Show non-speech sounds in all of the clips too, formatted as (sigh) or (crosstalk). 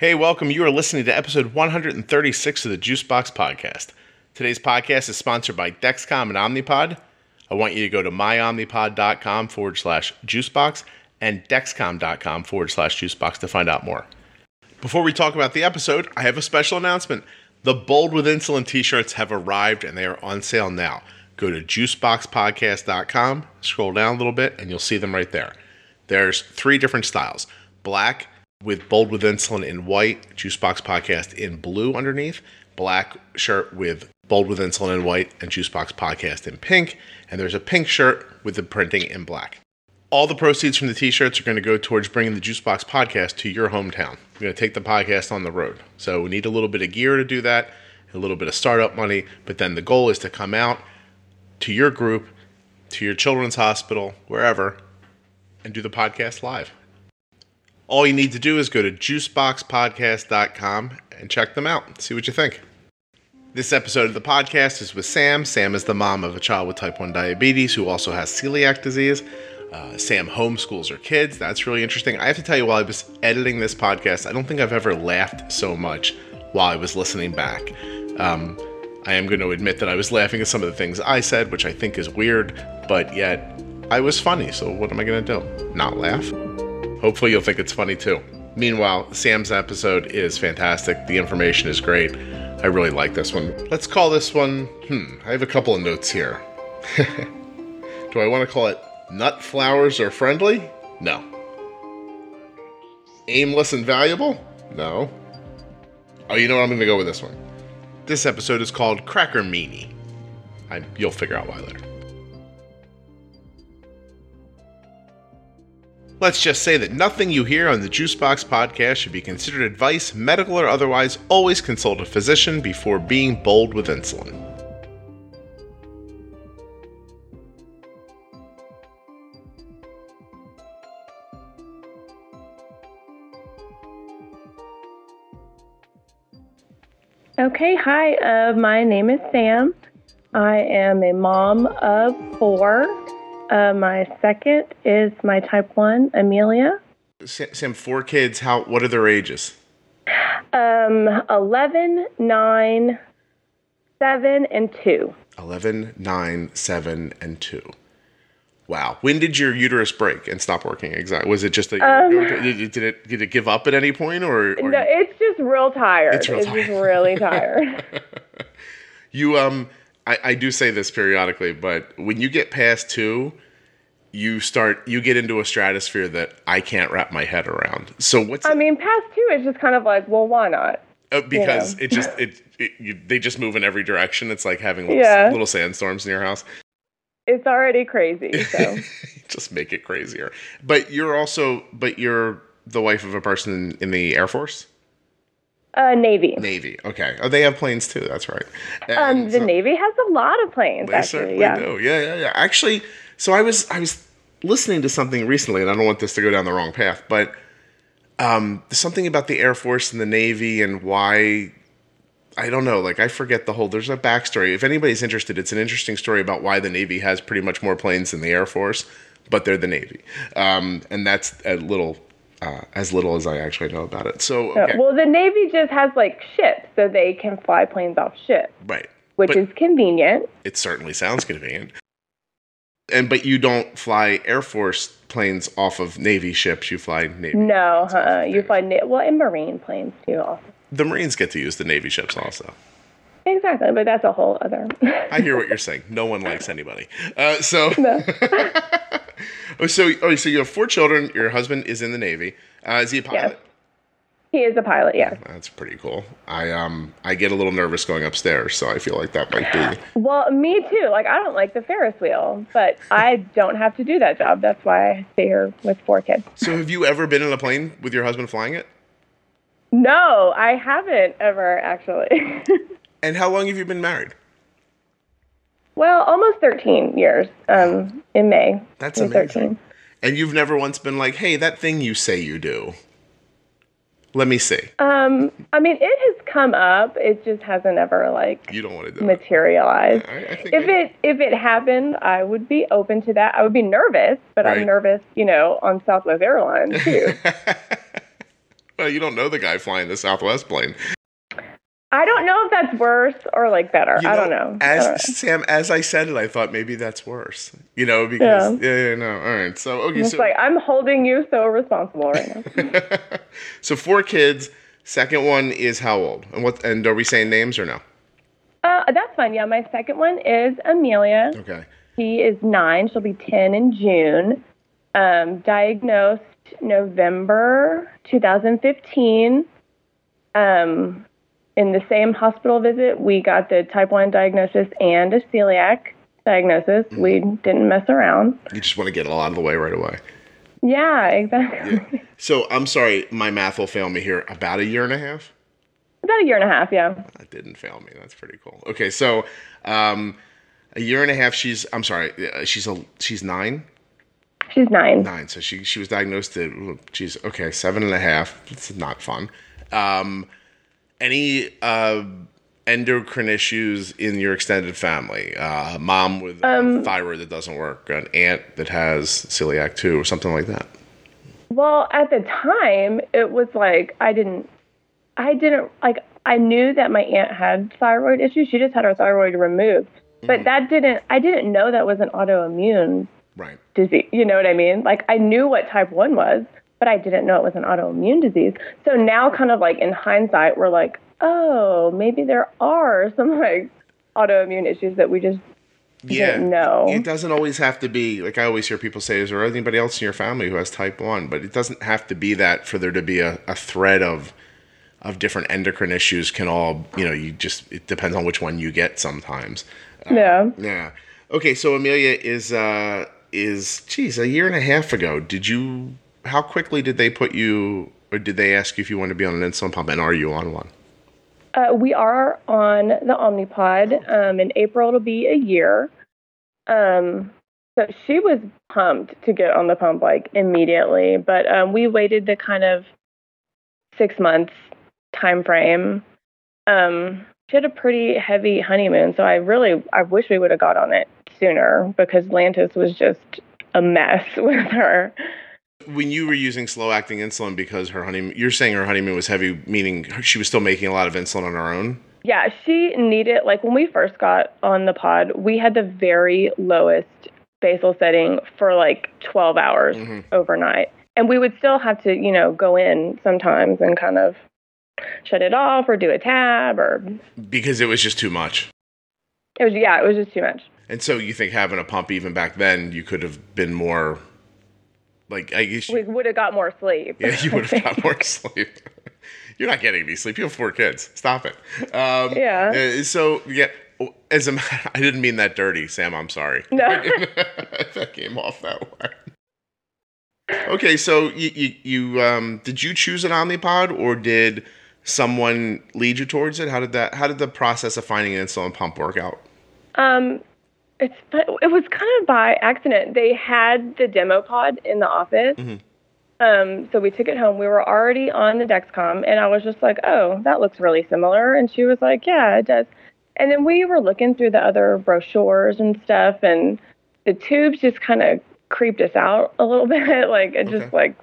Hey, welcome. You are listening to episode 136 of the Juicebox Podcast. Today's podcast is sponsored by Dexcom and Omnipod. I want you to go to myomnipod.com forward slash juicebox and dexcom.com forward slash juicebox to find out more. Before we talk about the episode, I have a special announcement. The Bold with Insulin t shirts have arrived and they are on sale now. Go to juiceboxpodcast.com, scroll down a little bit, and you'll see them right there. There's three different styles black with Bold with Insulin in white, Juicebox Podcast in blue underneath, black shirt with Bold with Insulin in white, and Juicebox Podcast in pink, and there's a pink shirt with the printing in black. All the proceeds from the t-shirts are going to go towards bringing the Juicebox podcast to your hometown. We're going to take the podcast on the road. So we need a little bit of gear to do that, a little bit of startup money, but then the goal is to come out to your group, to your children's hospital, wherever, and do the podcast live. All you need to do is go to juiceboxpodcast.com and check them out. See what you think. This episode of the podcast is with Sam. Sam is the mom of a child with type 1 diabetes who also has celiac disease. Uh, Sam homeschools her kids. That's really interesting. I have to tell you, while I was editing this podcast, I don't think I've ever laughed so much while I was listening back. Um, I am going to admit that I was laughing at some of the things I said, which I think is weird, but yet I was funny. So what am I going to do? Not laugh? Hopefully, you'll think it's funny too. Meanwhile, Sam's episode is fantastic. The information is great. I really like this one. Let's call this one, hmm, I have a couple of notes here. (laughs) Do I want to call it Nut Flowers Are Friendly? No. Aimless and Valuable? No. Oh, you know what? I'm going to go with this one. This episode is called Cracker Meanie. I, you'll figure out why later. Let's just say that nothing you hear on the Juicebox podcast should be considered advice, medical or otherwise. Always consult a physician before being bold with insulin. Okay, hi. Uh, my name is Sam. I am a mom of four. Uh, my second is my type 1, Amelia. Sam, four kids. How? What are their ages? Um, 11, 9, 7, and 2. 11, 9, 7, and 2. Wow. When did your uterus break and stop working? Exactly. Was it just a Um, did, it, did it give up at any point or, or No, it's just real tired. It's real just really (laughs) tired. you um I, I do say this periodically, but when you get past two, you start you get into a stratosphere that I can't wrap my head around. So what's I mean, past two is just kind of like, well, why not? uh, because it just it, it you, they just move in every direction. It's like having little, Yeah. little sandstorms in your house. It's already crazy. So, (laughs) just make it crazier. But you're also but you're the wife of a person in, in the Air Force? Uh, Navy. Navy. Okay. Oh, they have planes too. That's right. Um, the so- Navy has a lot of planes, They actually. certainly Yeah. do. Yeah, yeah, yeah. Actually, so I was I was listening to something recently, and I don't want this to go down the wrong path, but um, something about the Air Force and the Navy and why I don't know. Like I forget the whole. There's a backstory. If anybody's interested, it's an interesting story about why the Navy has pretty much more planes than the Air Force, but they're the Navy, um, and that's a little. Uh, as little as I actually know about it. So, Uh, okay. Well, the Navy just has like ships, so they can fly planes off ships, right. which But- is convenient. it certainly sounds convenient. And but you don't fly Air Force planes off of Navy ships. You fly Navy. No, planes off uh, you Navy. fly na- well, and Marine planes too. Also, The Marines get to use the Navy ships also. exactly, but that's a whole other. I hear what you're saying. No one likes anybody. Uh, so, (laughs) (laughs) (laughs) oh, so oh, so you have four children. Your husband is in the Navy. Uh, is he a pilot? he is a pilot. Yeah, That's pretty cool. I um I get a little nervous going upstairs, so I feel like that might be. (laughs) Well, me too. Like I don't like the Ferris wheel, but I don't have to do that job. That's why I stay here with four kids. So, have you ever been in a plane with your husband flying it? No, I haven't ever actually. (laughs) And how long have you been married? Well, almost 13 years. Um, in May. That's amazing. And you've never once been like, "Hey, that thing you say you do." Let me see. Um, I mean, it has come up. It just hasn't ever like You don't want to do materialized. I, I If I- it if it happened, I would be open to that. I would be nervous, but Right. I'm nervous, you know, on Southwest Airlines too. (laughs) well, you don't know the guy flying the Southwest plane. I don't know if that's worse or like better. You I don't know. As I don't know. Sam, as I said it, I thought maybe that's worse. You know, because yeah, yeah, no. All right. So okay, It's so like I'm holding you so responsible right now. (laughs) so four kids. Second one is how old? And what? And are we saying names or no? uh, that's fine. Yeah, my second one is Amelia. Okay. She is nine. She'll be 10 in June. Um, diagnosed November 2015. Um, in the same hospital visit, we got the type 1 diagnosis and a celiac diagnosis. We didn't mess around. You just want to get it all out of the way right away. Yeah, exactly. (laughs) So I'm sorry, my math will fail me here. About a year and a half. About a year and a half, yeah. That didn't fail me. That's pretty cool. Okay, so um, a year and a half. She's. I'm sorry. uh, She's a. She's nine. She's nine. Nine. So she she was diagnosed at. She's okay. Seven and a half. It's not fun. Um, any uh, endocrine issues in your extended family? Uh, mom with uh, thyroid that doesn't work. An aunt that has celiac too, or something like that. Well, at the time, it was like I didn't, I didn't like. I knew that my aunt had thyroid issues. She just had her thyroid removed, but that didn't. I didn't know that was an autoimmune Right. disease. You know what I mean? Like I knew what type one was, but I didn't know it was an autoimmune disease. So now, kind of like in hindsight, we're like, oh, maybe there are some like autoimmune issues that we just Yeah. didn't know. It doesn't always have to be like I always hear people say, is there anybody else in your family who has type one? But it doesn't have to be that for there to be a, a thread of of different endocrine issues can all you know, you just it depends on which one you get sometimes. yeah. Yeah. Okay, so Amelia is uh is geez, a year and a half ago, did you how quickly did they put you or did they ask you if you want to be on an insulin pump and are you on one? Uh, we are on the Omnipod. Um, in April, it'll be a year. Um, so she was pumped to get on the pump like immediately, but um, we waited the kind of six months time frame. Um, she had a pretty heavy honeymoon, so I really I wish we would have got on it sooner because Lantus was just a mess (laughs) with her. When you were using slow acting insulin because her honeymoon, you're saying her honeymoon was heavy, meaning she was still making a lot of insulin on her own. Yeah, she needed like when we first got on the pod, we had the very lowest basal setting for like 12 hours mm-hmm. overnight. And we would still have to, you know, go in sometimes and kind of shut it off or do a tab or because it was just too much. it was yeah, it was just too much. And so you think having a pump even back then, you could have been more like I guess We would have got more sleep. yeah, you (laughs) would have got more sleep. (laughs) You're not getting any sleep. You have four kids. Stop it. Um, Yeah. uh, So yeah, as a (laughs) matter, I didn't mean that dirty, Sam. I'm sorry. No. that came off that way. Okay, so you you, you um, did you choose an Omnipod or did someone lead you towards it? How did that? How did the process of finding an insulin pump work out? Um, it's it was kind of by accident. They had the demo pod in the office. Um, so we took it home. We were already on the Dexcom, and I was just like, "Oh, that looks really similar." And she was like, "Yeah, it does." And then we were looking through the other brochures and stuff, and the tubes just kind of creeped us out a little (laughs) bit. like it just like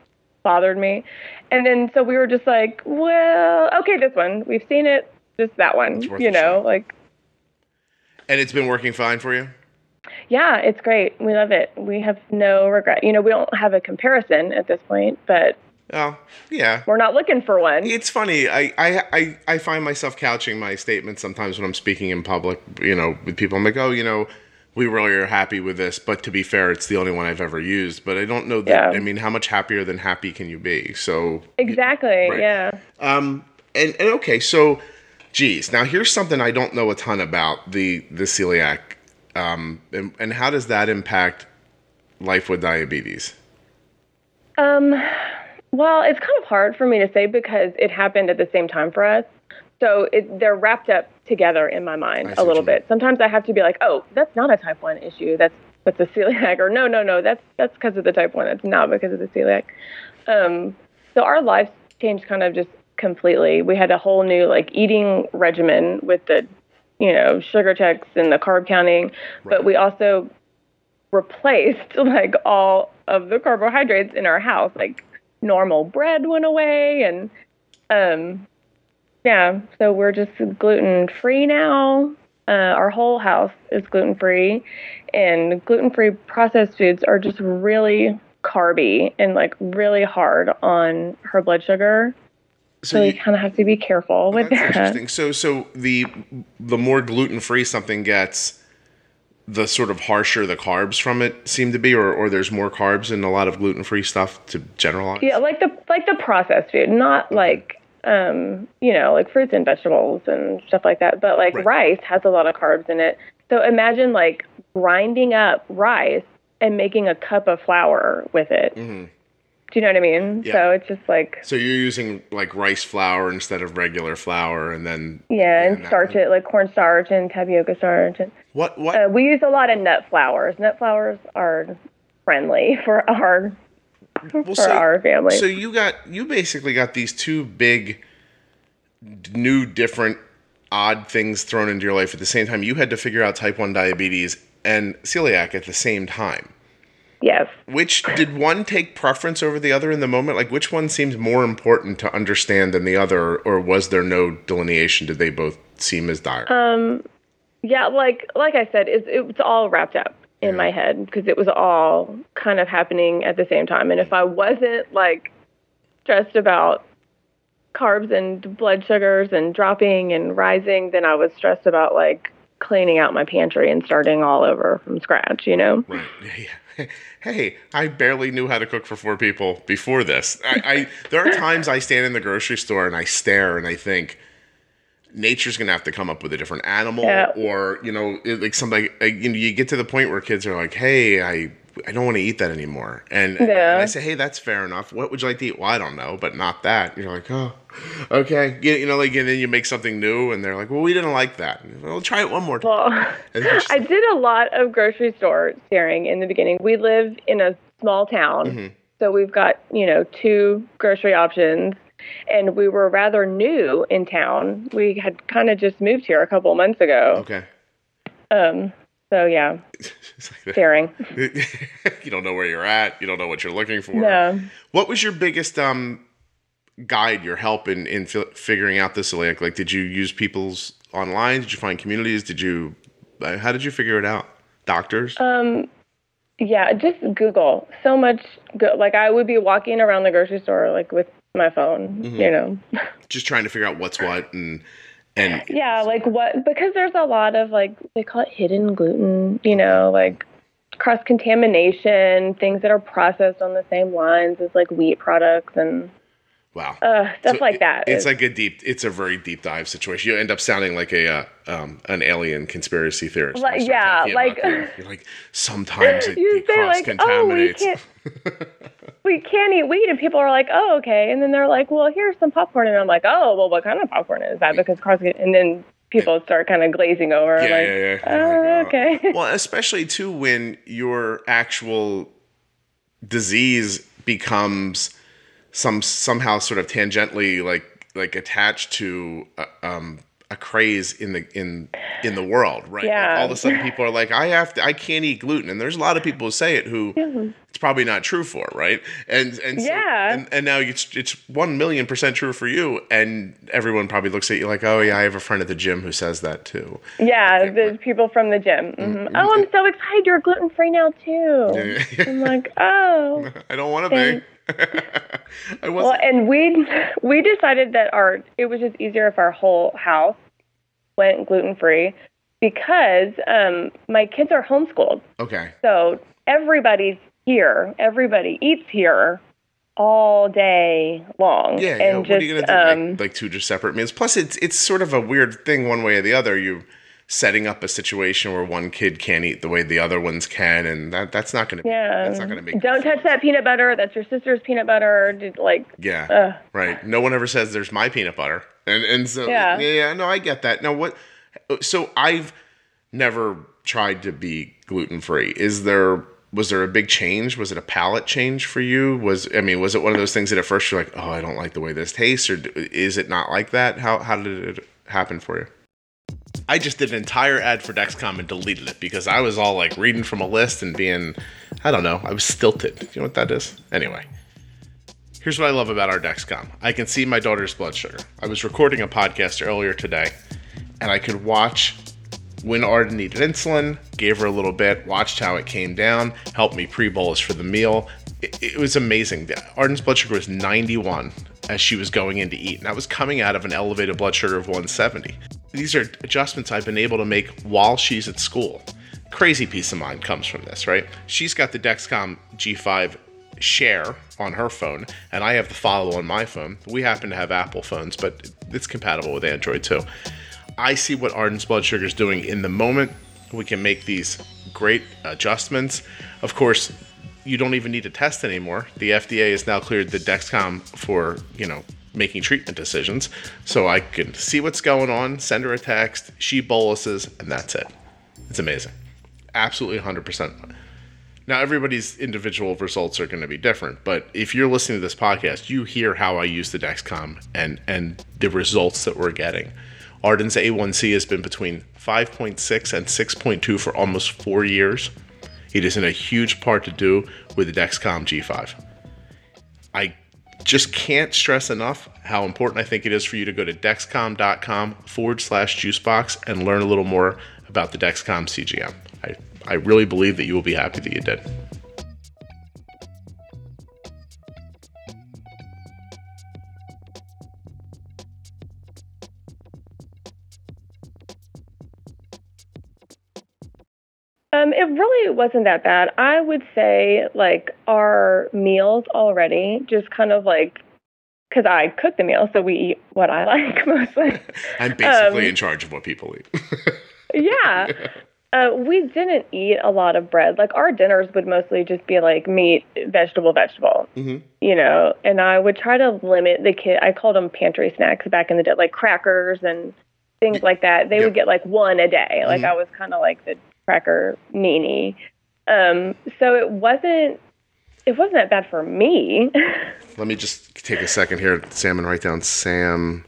bothered me. And then so we were just like, "Well, okay, this one. We've seen it. Just that one." You know, like And it's been working fine for you. Yeah, it's great. We love it. We have no regret. You know, we don't have a comparison at this point, but Oh, yeah. we're not looking for one. It's funny. I, I, I, I find myself couching my statements sometimes when I'm speaking in public, you know, with people. I'm like, oh, you know, we really are happy with this. But to be fair, it's the only one I've ever used. But I don't know that. Yeah. I mean, how much happier than happy can you be? So, Exactly. Right. Yeah. um, and, and okay, so, geez, now here's something I don't know a ton about the the celiac, um, and, and how does that impact life with diabetes? Um, well, it's kind of hard for me to say because it happened at the same time for us. So it, they're wrapped up together in my mind a little bit. Sometimes I have to be like, oh, that's not a type 1 issue. That's that's a celiac. (laughs) Or no, no, no, that's that's because of the type 1. That's not because of the celiac. Um, so our lives changed kind of just completely. We had a whole new like eating regimen with the, you know, sugar checks and the carb counting, Right. but we also replaced (laughs) like all of the carbohydrates in our house. Like normal bread went away and um, yeah, so we're just gluten free now. Uh, our whole house is gluten free, and gluten free processed foods are just really carby and like really hard on her blood sugar. So, So you kind of have to be careful with that. interesting. So so the the more gluten free something gets, the sort of harsher the carbs from it seem to be, or or there's more carbs in a lot of gluten free stuff to generalize. Yeah, like the like the processed food, not like um, you know, like fruits and vegetables and stuff like that. But like Right. rice has a lot of carbs in it. So imagine like grinding up rice and making a cup of flour with it. Do you know what I mean? Yeah. So it's just like So you're using like rice flour instead of regular flour, and then yeah, and that- starch it like cornstarch and tapioca starch. And what what uh, we use a lot of nut flours. Nut flours are friendly (laughs) for our well, for so, our family. so you got you basically got these two big, new, different, odd things thrown into your life at the same time. You had to figure out type one diabetes and celiac at the same time. Yes. Which did one take preference over the other in the moment? Like which one seems more important to understand than the other, or was there no delineation? Did they both seem as dire? Um, yeah, like like I said, it's it was all wrapped up in my head because it was all kind of happening at the same time. And if I wasn't like stressed about carbs and blood sugars and dropping and rising, then I was stressed about like cleaning out my pantry and starting all over from scratch. You know? Right. (laughs) Yeah. (laughs) Hey, I barely knew how to cook for four people before this. I, I there are times I stand in the grocery store and I stare and I think nature's gonna have to come up with a different animal Yeah. or you know it- like something like, you know you get to the point where kids are like hey i i don't want to eat that anymore and, and i say hey that's fair enough what would you like to eat well i don't know but not that you're like oh okay you, you know like and then you make something new and they're like well we didn't like that well try it one more time Well, And it's just- (laughs) I did a lot of grocery store staring in the beginning. We live in a small town, Mm-hmm. so we've got, you know, two grocery options. And we were rather new in town. We had kind of just moved here a couple of months ago. okay Um, so yeah, It's (laughs) like staring. (laughs) you don't know where you're at. You don't know what you're looking for. No. What was your biggest um guide, your help in in fi- figuring out this? Like, like, did you use people's online? Did you find communities? Did you? uh, How did you figure it out? Doctors. Um, yeah, just Google. So much go- like I would be walking around the grocery store like with my phone, Mm-hmm. you know. Just trying to figure out what's what and and Yeah, like what because there's a lot of like they call it hidden gluten, you know, like cross contamination, things that are processed on the same lines as like wheat products and wow. uh, stuff So like it- that. It's like a deep. It's a very deep dive situation. You end up sounding like a uh, um, an alien conspiracy theorist. Like- yeah, like- you're like sometimes (laughs) it, you say cross like, oh, we contaminates. can't, we can't eat wheat, and people are like, oh, okay, and then they're like, well, here's some popcorn, and I'm like, oh, well, what kind of popcorn is that? Because cross, and then people start kind of glazing over, Yeah, like, yeah, yeah. oh, uh, okay, (laughs) well, especially too when your actual disease becomes some somehow sort of tangentially like like attached to uh, um, a craze in the in in the world, right? Like, Yeah. all of a sudden, people are like, "I have to, I can't eat gluten," and there's a lot of people who say it who it's probably not true for, right? And and so, Yeah. and, and now it's it's one million percent true for you, and everyone probably looks at you like, "Oh yeah, I have a friend at the gym who says that too." yeah, the people from the gym. Mm-hmm. hmm Oh, I'm so excited! You're gluten free now too. I'm like, oh. (laughs) I don't want to be. (laughs) I Well, and we we decided that our it was just easier if our whole house went gluten free because um, my kids are homeschooled, okay. so everybody's here. Everybody eats here all day long. Yeah. and yeah. What just are you gonna do? um, like, like two just separate meals. Plus, it's it's sort of a weird thing, one way or the other. You setting up a situation where one kid can't eat the way the other ones can, and that that's not going to be. yeah. That's not going to make. Don't touch that peanut butter. That's your sister's peanut butter. Like, Yeah. Ugh. Right. No one ever says there's my peanut butter. And and so Yeah. yeah, yeah, no, I get that. Now what so I've never tried to be gluten free. Is there was there a big change? Was it a palate change for you? Was I mean, was it one of those things that at first you're like, "Oh, I don't like the way this tastes," or is it not like that? How how did it happen for you? I just did an entire ad for Dexcom and deleted it because I was all like reading from a list and being, I don't know, I was stilted. You know what that is? Anyway, Here's what I love about our Dexcom. I can see my daughter's blood sugar. I was recording a podcast earlier today, and I could watch when Arden needed insulin, gave her a little bit, watched how it came down, helped me pre-bolus for the meal. It, it was amazing. Arden's blood sugar was 91 as she was going in to eat, and that was coming out of an elevated blood sugar of 170. These are adjustments I've been able to make while she's at school. Crazy peace of mind comes from this, right? She's got the Dexcom G5 share on her phone, and I have the follow on my phone. We happen to have Apple phones, but it's compatible with Android too. I see what Arden's blood sugar is doing in the moment. We can make these great adjustments. Of course, you don't even need to test anymore. The FDA has now cleared the Dexcom for, you know, making treatment decisions. So I can see what's going on, send her a text, she boluses, and that's it. It's amazing. Absolutely 100%. Now, everybody's individual results are going to be different, but if you're listening to this podcast, you hear how I use the Dexcom and, and the results that we're getting. Arden's A1C has been between 5.6 and 6.2 for almost four years. It is in a huge part to do with the Dexcom G5. I just can't stress enough how important I think it is for you to go to dexcom.com forward slash juicebox and learn a little more about the Dexcom CGM. I I really believe that you will be happy that you did. It really wasn't that bad. I would say like our meals already just kind of like because I cook the meal, so we eat what I (laughs) like mostly. (laughs) I'm basically um, in charge of what people eat. (laughs) yeah. Uh, we didn't eat a lot of bread. Like our dinners would mostly just be like meat, vegetable, vegetable. Mm-hmm. You know, and I would try to limit the kid. I called them pantry snacks back in the day, like crackers and things like that. They yep. would get like one a day. Like mm-hmm. I was kind of like the cracker meanie. Um, so it wasn't. It wasn't that bad for me. (laughs) Let me just take a second here, Sam, and write down Sam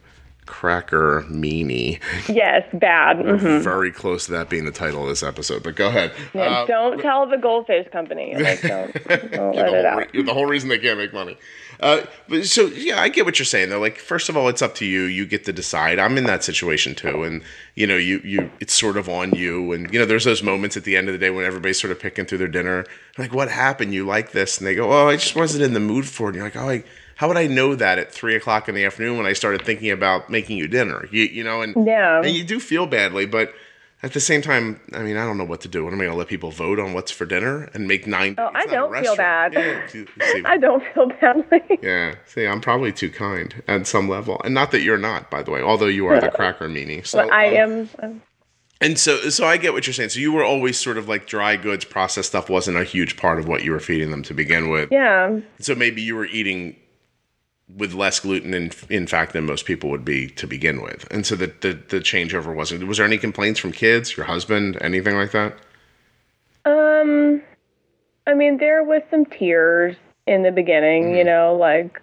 Cracker Meanie. Yes, bad. Mm-hmm. Very close to that being the title of this episode. But go ahead. Yeah, uh, don't tell the goldfish company. Like, don't, don't (laughs) let it out. Re- the whole reason they can't make money. Uh, but so yeah, I get what you're saying though. Like, first of all, it's up to you. You get to decide. I'm in that situation too, and you know, you you it's sort of on you. And you know, there's those moments at the end of the day when everybody's sort of picking through their dinner. Like, what happened? You like this? And they go, Oh, I just wasn't in the mood for it. And you're like, Oh, I how would I know that at three o'clock in the afternoon when I started thinking about making you dinner? You, you know, and yeah, and you do feel badly, but at the same time, I mean, I don't know what to do. What am I going to let people vote on what's for dinner and make nine? Oh, I don't feel bad. Yeah, (laughs) I don't feel badly. yeah, see, I'm probably too kind at some level, and not that you're not, by the way. Although you are the (laughs) cracker meanie, so I um, am. and so, so I get what you're saying. So you were always sort of like dry goods, processed stuff wasn't a huge part of what you were feeding them to begin with. Yeah. So maybe you were eating with less gluten in in fact than most people would be to begin with. And so the the, the changeover wasn't. Was there any complaints from kids, your husband, anything like that? Um, I mean, there was some tears in the beginning. Mm-hmm. You know, like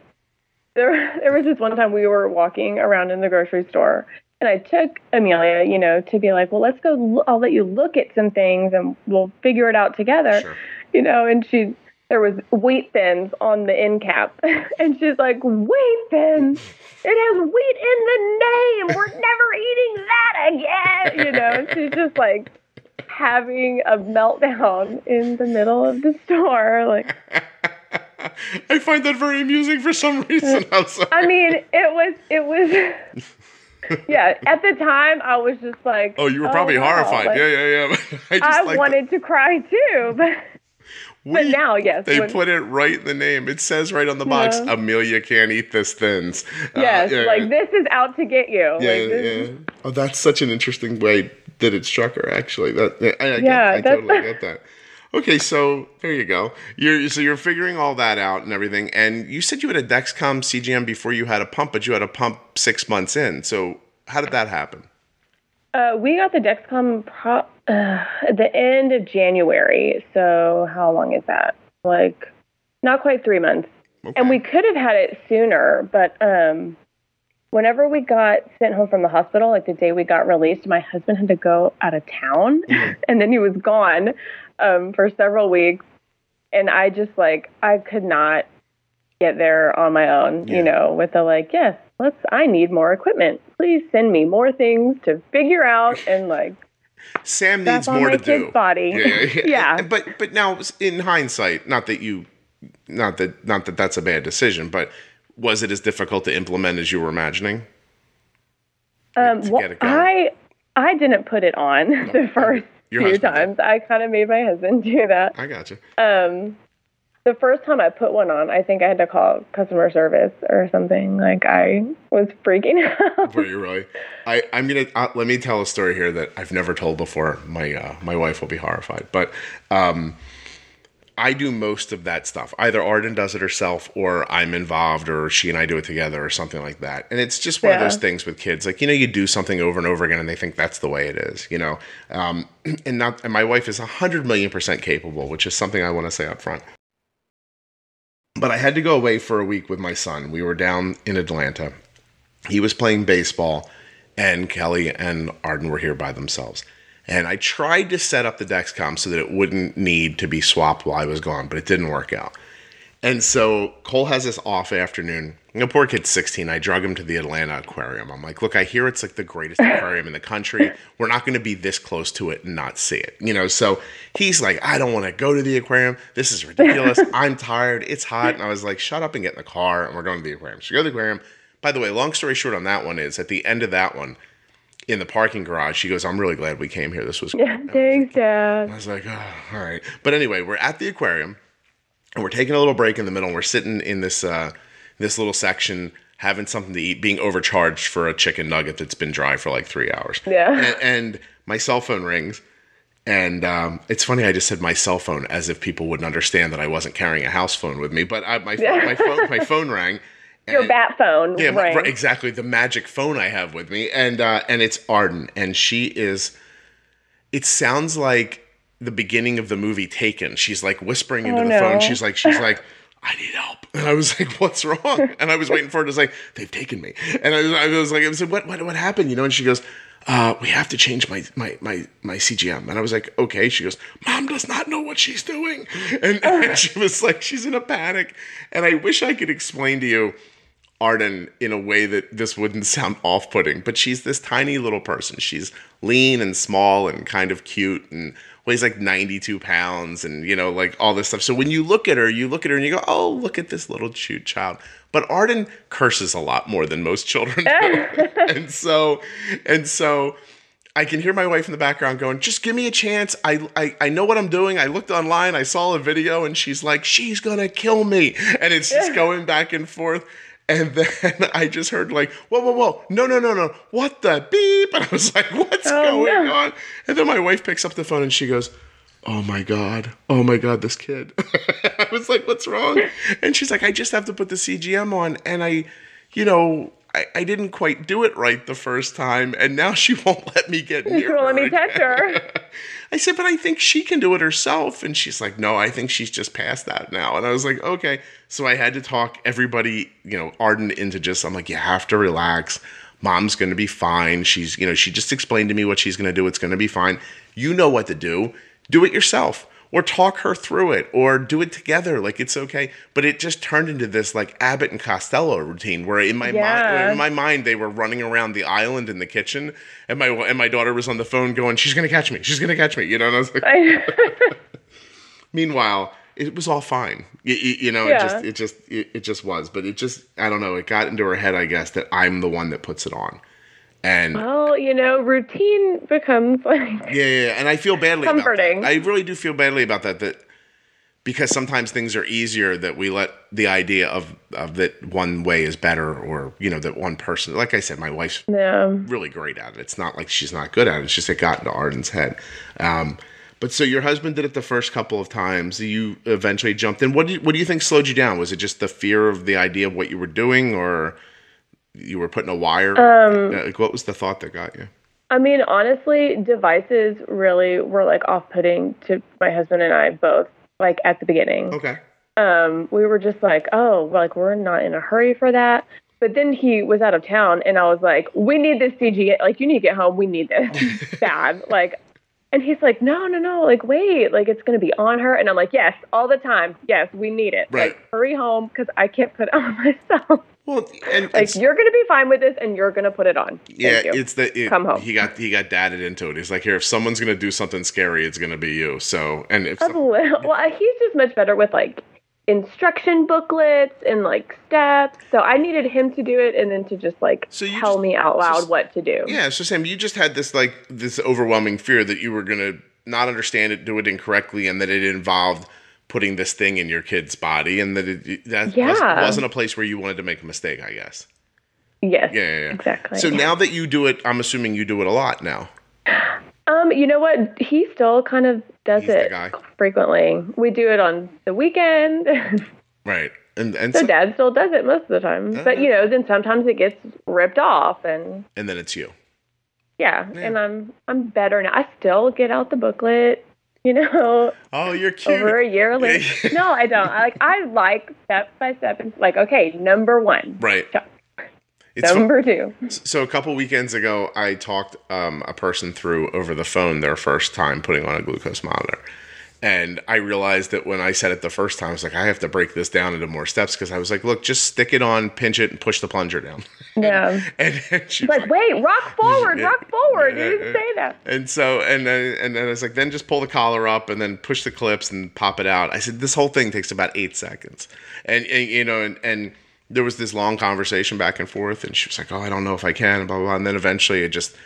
there (laughs) there was this one time we were walking around in the grocery store. And I took Amelia, you know, to be like, well, let's go. I'll let you look at some things, and we'll figure it out together. Sure. You know, and she there was wheat thins on the end cap. (laughs) and she's like, wheat thins? It has wheat in the name. We're (laughs) never eating that again. You know, she's just like having a meltdown in the middle of the store. Like (laughs) I find that very amusing for some reason. i mean, it was it was yeah, at the time I was just like, oh, you were oh, probably oh, horrified. Like, yeah, yeah, yeah. I, I wanted to cry too, but we, but now, yes. They when, put it right in the name. It says right on the box, yeah. Amelia can't eat this thins. Uh, yes, uh, yeah, like this is out to get you. Yeah, like, yeah. Oh, that's such an interesting way that it struck her, actually. That, I, I, yeah, get, I totally get that. Okay, so there you go. You're so you're figuring all that out and everything. And you said you had a Dexcom CGM before you had a pump, but you had a pump six months in. So how did that happen? Uh, we got the Dexcom pro- uh, (sighs) at the end of January. So how long is that? Like not quite three months. Okay. And we could have had it sooner, but um, whenever we got sent home from the hospital, like the day we got released, my husband had to go out of town, mm-hmm. (laughs) and then he was gone um, for several weeks. And I just like I could not get there on my own, Yeah. you know, with the like, yes, let's, I need more equipment. Please send me more things to figure out and like Sam needs more to do. body. Yeah, yeah, yeah. (laughs) Yeah. But but now in hindsight, not that you, not that not that that's a bad decision, but was it as difficult to implement as you were imagining? Um, well, get it going? I I didn't put it on (laughs) the first few did. times. I kind of made my husband do that. I got you. Um, the first time I put one on, I think I had to call customer service or something. Like I was freaking (laughs) out. Were you really? I I'm gonna uh, let me tell a story here that I've never told before. My uh, my wife will be horrified, but um, I do most of that stuff. Either Arden does it herself, or I'm involved, or she and I do it together, or something like that. And it's just one of those things with kids. Like you know, you do something over and over again, and they think that's the way it is. You know, um, (clears throat) and not. And my wife is hundred million percent capable, which is something I want to say up front. But I had to go away for a week with my son. We were down in Atlanta. He was playing baseball, and Kelly and Arden were here by themselves. And I tried to set up the Dexcom so that it wouldn't need to be swapped while I was gone, but it didn't work out. And so Cole has this off afternoon. The poor kid's 16. I drug him to the Atlanta Aquarium. I'm like, look, I hear it's like the greatest (laughs) aquarium in the country. We're not going to be this close to it and not see it. You know, so he's like, I don't want to go to the aquarium. This is ridiculous. (laughs) I'm tired. It's hot. And I was like, shut up and get in the car and we're going to the aquarium. So we go to the aquarium. By the way, long story short on that one is at the end of that one, in the parking garage, she goes, I'm really glad we came here. This was yeah, thanks, Dad. I was like, oh, all right. But anyway, we're at the aquarium and we're taking a little break in the middle. And we're sitting in this uh, this little section having something to eat, being overcharged for a chicken nugget that's been dry for like three hours. Yeah. And, and my cell phone rings. And um, it's funny, I just said my cell phone as if people wouldn't understand that I wasn't carrying a house phone with me. But I, my, phone, my, phone, my phone rang. (laughs) Your bat phone yeah, rang. right, exactly. The magic phone I have with me, and uh, and it's Arden, and she is. It sounds like the beginning of the movie Taken. She's like whispering into Oh, the no. phone. She's like, she's (laughs) like, I need help, and I was like, what's wrong? And I was waiting for her to say, they've taken me, and I was, I was like, I said, what, what, what happened? You know, and she goes. Uh, we have to change my, my my my CGM, and I was like, okay. She goes, mom does not know what she's doing, and, and she was like, she's in a panic, and I wish I could explain to you Arden in a way that this wouldn't sound off putting, but she's this tiny little person. She's lean and small and kind of cute and weighs like 92 pounds and, you know, like all this stuff. So when you look at her, you look at her and you go, oh, look at this little cute child. But Arden curses a lot more than most children (laughs) do. and so, and so. I can hear my wife in the background going, just give me a chance. I, I, I know what I'm doing. I looked online, I saw a video, and she's like, she's gonna kill me. And it's just (laughs) going back and forth. And then (laughs) I just heard like, whoa, whoa, whoa, no, no, no, no, what the beep? And I was like, (laughs) what's Oh, going no. on? And then my wife picks up the phone and she goes, oh my God, oh my God, this kid. (laughs) I was like, what's wrong? And she's like, I just have to put the CGM on. And I, you know, I, I didn't quite do it right the first time. And now she (laughs) won't let me get near her. let me again. touch her. (laughs) I said, but I think she can do it herself. And she's like, no, I think she's just past that now. And I was like, okay. So I had to talk everybody, you know, Arden into just, I'm like, you have to relax. Mom's going to be fine. She's, you know, she just explained to me what she's going to do. It's going to be fine. You know what to do. Do it yourself or talk her through it or do it together. Like it's okay. But it just turned into this like Abbott and Costello routine where in my Yeah. mind, in my mind, they were running around the island in the kitchen and my, and my daughter was on the phone going, she's going to catch me. She's going to catch me. You know, and I was like, I, (laughs) (laughs) meanwhile, it was all fine. You, you know, it just, it just, it, it just was. But it just, I don't know. It got into her head, I guess, that I'm the one that puts it on. And well, you know, routine becomes (laughs) like yeah, yeah, and I feel badly Comforting. I really do feel badly about that. That because sometimes things are easier that we let the idea of of that one way is better, or you know that one person. Like I said, my wife's yeah. really great at it. It's not like she's not good at it. It's just it got into Arden's head. Um, but so your husband did it the first couple of times. You eventually jumped in. What do you, what do you think slowed you down? Was it just the fear of the idea of what you were doing, or you were putting a wire? Um, like what was the thought that got you? I mean, honestly, devices really were like off-putting to my husband and I both. Like at the beginning, Okay. um, we were just like, oh, like we're not in a hurry for that. But then he was out of town, and I was like, we need this CG. Like, you need to get home. We need this (laughs) bad. Like, And he's like, no, no, no, like, wait, like, it's going to be on her. And I'm like, yes, all the time. Yes, we need it. Right. Like, hurry home because I can't put it (laughs) on myself. Well, and like, you're going to be fine with this and you're going to put it on. Yeah, it's the it, Come home. He got he got dadded into it. He's like, here, if someone's gonna do something scary, it's gonna be you. So, and if some- (laughs) well, he's just much better with like instruction booklets and like steps. So I needed him to do it and then to just like So tell just- me out loud just- what to do. yeah, so Sam, you just had this like this overwhelming fear that you were gonna not understand it, do it incorrectly, and that it involved putting this thing in your kid's body, and that it that was, Yeah. wasn't a place where you wanted to make a mistake. I guess. Yes. Yeah, yeah, yeah. Exactly. So now that you do it, I'm assuming you do it a lot now. Um, you know what? He still kind of does He's it frequently. We do it on the weekend. (laughs) Right. And and so so, dad still does it most of the time. Uh, but you know, then sometimes it gets ripped off and and then it's you. yeah, Yeah. and I'm I'm better now. I still get out the booklet, you know, (laughs) Oh, you're cute. over a year later. (laughs) No, I don't. I like I like step by step and like okay, number one. Right. It's Number two. So a couple weekends ago, I talked um, a person through over the phone their first time putting on a glucose monitor, and I realized that when I said it the first time, I was like, I have to break this down into more steps because I was like, look, just stick it on, pinch it, and push the plunger down. (laughs) Yeah. and, and she Like, wait, rock (laughs) forward, rock forward. Yeah, You didn't say that. And so, and then, and then I was like, then just pull the collar up and then push the clips and pop it out. I said, this whole thing takes about eight seconds. And, and you know, and, and there was this long conversation back and forth. And she was like, oh, I don't know if I can, blah, blah, blah. And then eventually it just,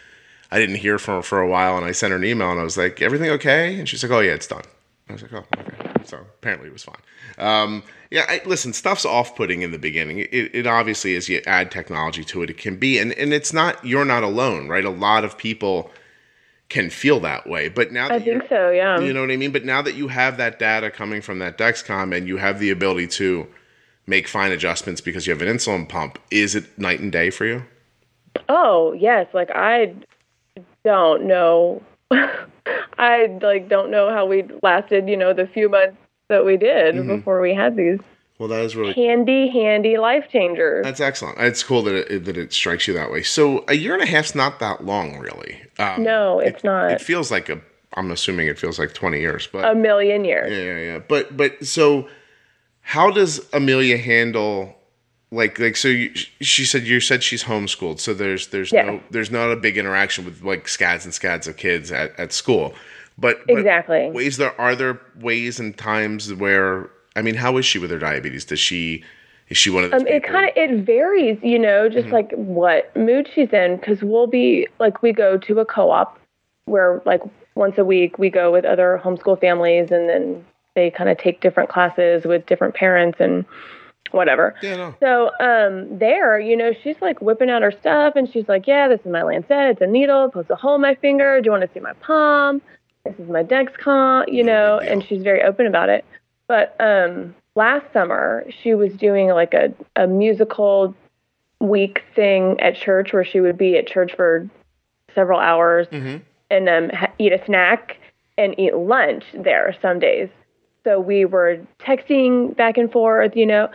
I didn't hear from her for a while. And I sent her an email and I was like, everything okay? And she's like, oh, yeah, it's done. I was like, oh, okay. So apparently it was fine. Um, yeah, I, listen, stuff's off-putting in the beginning. It, it obviously, as you add technology to it, it can be, and and it's not. You're not alone, right? A lot of people can feel that way. But now that I think so, yeah. you know what I mean? But now that you have that data coming from that Dexcom and you have the ability to make fine adjustments because you have an insulin pump, is it night and day for you? Oh yes, like I don't know. (laughs) I like don't know how we lasted, you know, the few months that we did Mm-hmm. before we had these Well, that is really handy, handy life changers. that's excellent. It's cool that it, that it strikes you that way. So a year and a half's not that long, really. Um, no, it's it, not It feels like a. I'm assuming it feels like 20 years, but a million years. Yeah, yeah, yeah. But but so how does Amelia handle like like so you, she said you said she's homeschooled, so there's there's Yeah. no there's not a big interaction with like scads and scads of kids at, at school. But, but Exactly. ways there are there ways and times where I mean, how is she with her diabetes? Does she is she one of those Um, it kind of it varies, you know, just Mm-hmm. like what mood she's in. Because we'll be like we go to a co-op where like once a week we go with other homeschool families, and then they kind of take different classes with different parents and whatever. Yeah, no. So um, there, you know, she's like whipping out her stuff, and she's like, "Yeah, this is my Lancet. It's a needle. It puts a hole in my finger. Do you want to see my palm? This is my Dexcom. You No know." And she's very open about it. But um, last summer, she was doing like a, a musical week thing at church where she would be at church for several hours Mm-hmm. and um, ha- eat a snack and eat lunch there some days. So we were texting back and forth, you know,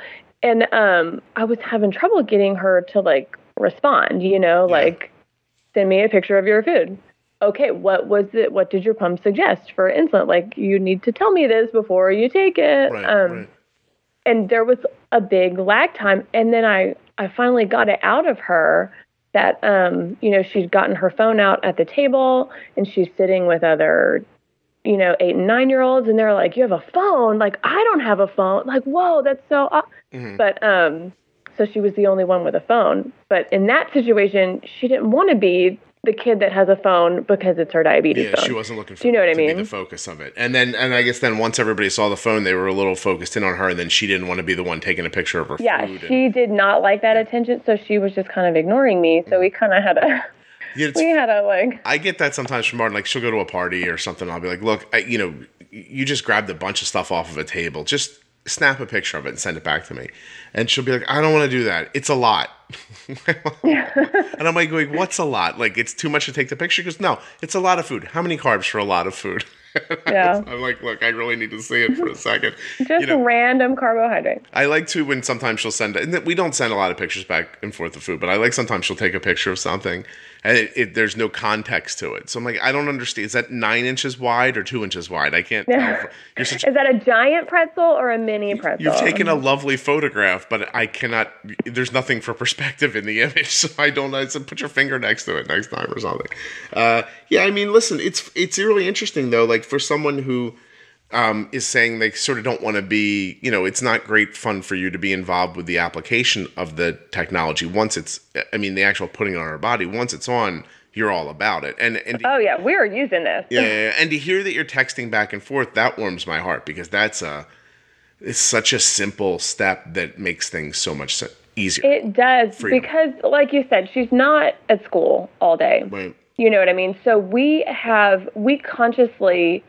and um, I was having trouble getting her to like respond, you know, Yeah. like send me a picture of your food. Okay, what was it? What did your pump suggest for insulin? Like, you need to tell me this before you take it. Right, um, right. and there was a big lag time and then i i finally got it out of her that um you know she'd gotten her phone out at the table and she's sitting with other you know eight and nine year olds and they're like you have a phone like i don't have a phone like whoa that's so aw-. Mhm. but um so she was the only one with a phone but in that situation she didn't want to be the kid that has a phone because it's her diabetes Yeah, phone she wasn't looking for you know what I mean? the focus of it. And then and I guess then once everybody saw the phone, they were a little focused in on her, and then she didn't want to be the one taking a picture of her yeah food. and- she did not like that attention so she was just kind of ignoring me so we kind of had a Yeah, we had a like I get that sometimes from Arden. Like she'll go to a party or something. I'll be like, look, I, you know, you just grabbed a bunch of stuff off of a table. Just snap a picture of it and send it back to me. And she'll be like, I don't want to do that. It's a lot. (laughs) and I'm like, going, what's a lot? Like it's too much to take the picture. Goes, no, it's a lot of food. How many carbs for a lot of food? (laughs) Yeah. I'm like, look, I really need to see it for a second. (laughs) just you know, random carbohydrates. I like to when sometimes she'll send and we don't send a lot of pictures back and forth of food, but I like sometimes she'll take a picture of something it, it, there's no context to it. So I'm like, I don't understand. Is that nine inches wide or two inches wide? I can't. tell. (laughs) You're such, Is that a giant pretzel or a mini pretzel? You've taken a lovely photograph, but I cannot. There's nothing for perspective in the (laughs) image, so I don't. I said, put your finger next to it next time or something. Uh, yeah, I mean, listen, it's it's really interesting though. Like for someone who um, is saying they sort of don't want to be, you know, it's not great fun for you to be involved with the application of the technology once it's, I mean, the actual putting it on our body, once it's on, you're all about it. And, and oh yeah, we're using this. Yeah, yeah, and to hear that you're texting back and forth, that warms my heart because that's a, it's such a simple step that makes things so much easier. It does Freedom. because, like you said, she's not at school all day. Right. You know what I mean? So we have we consciously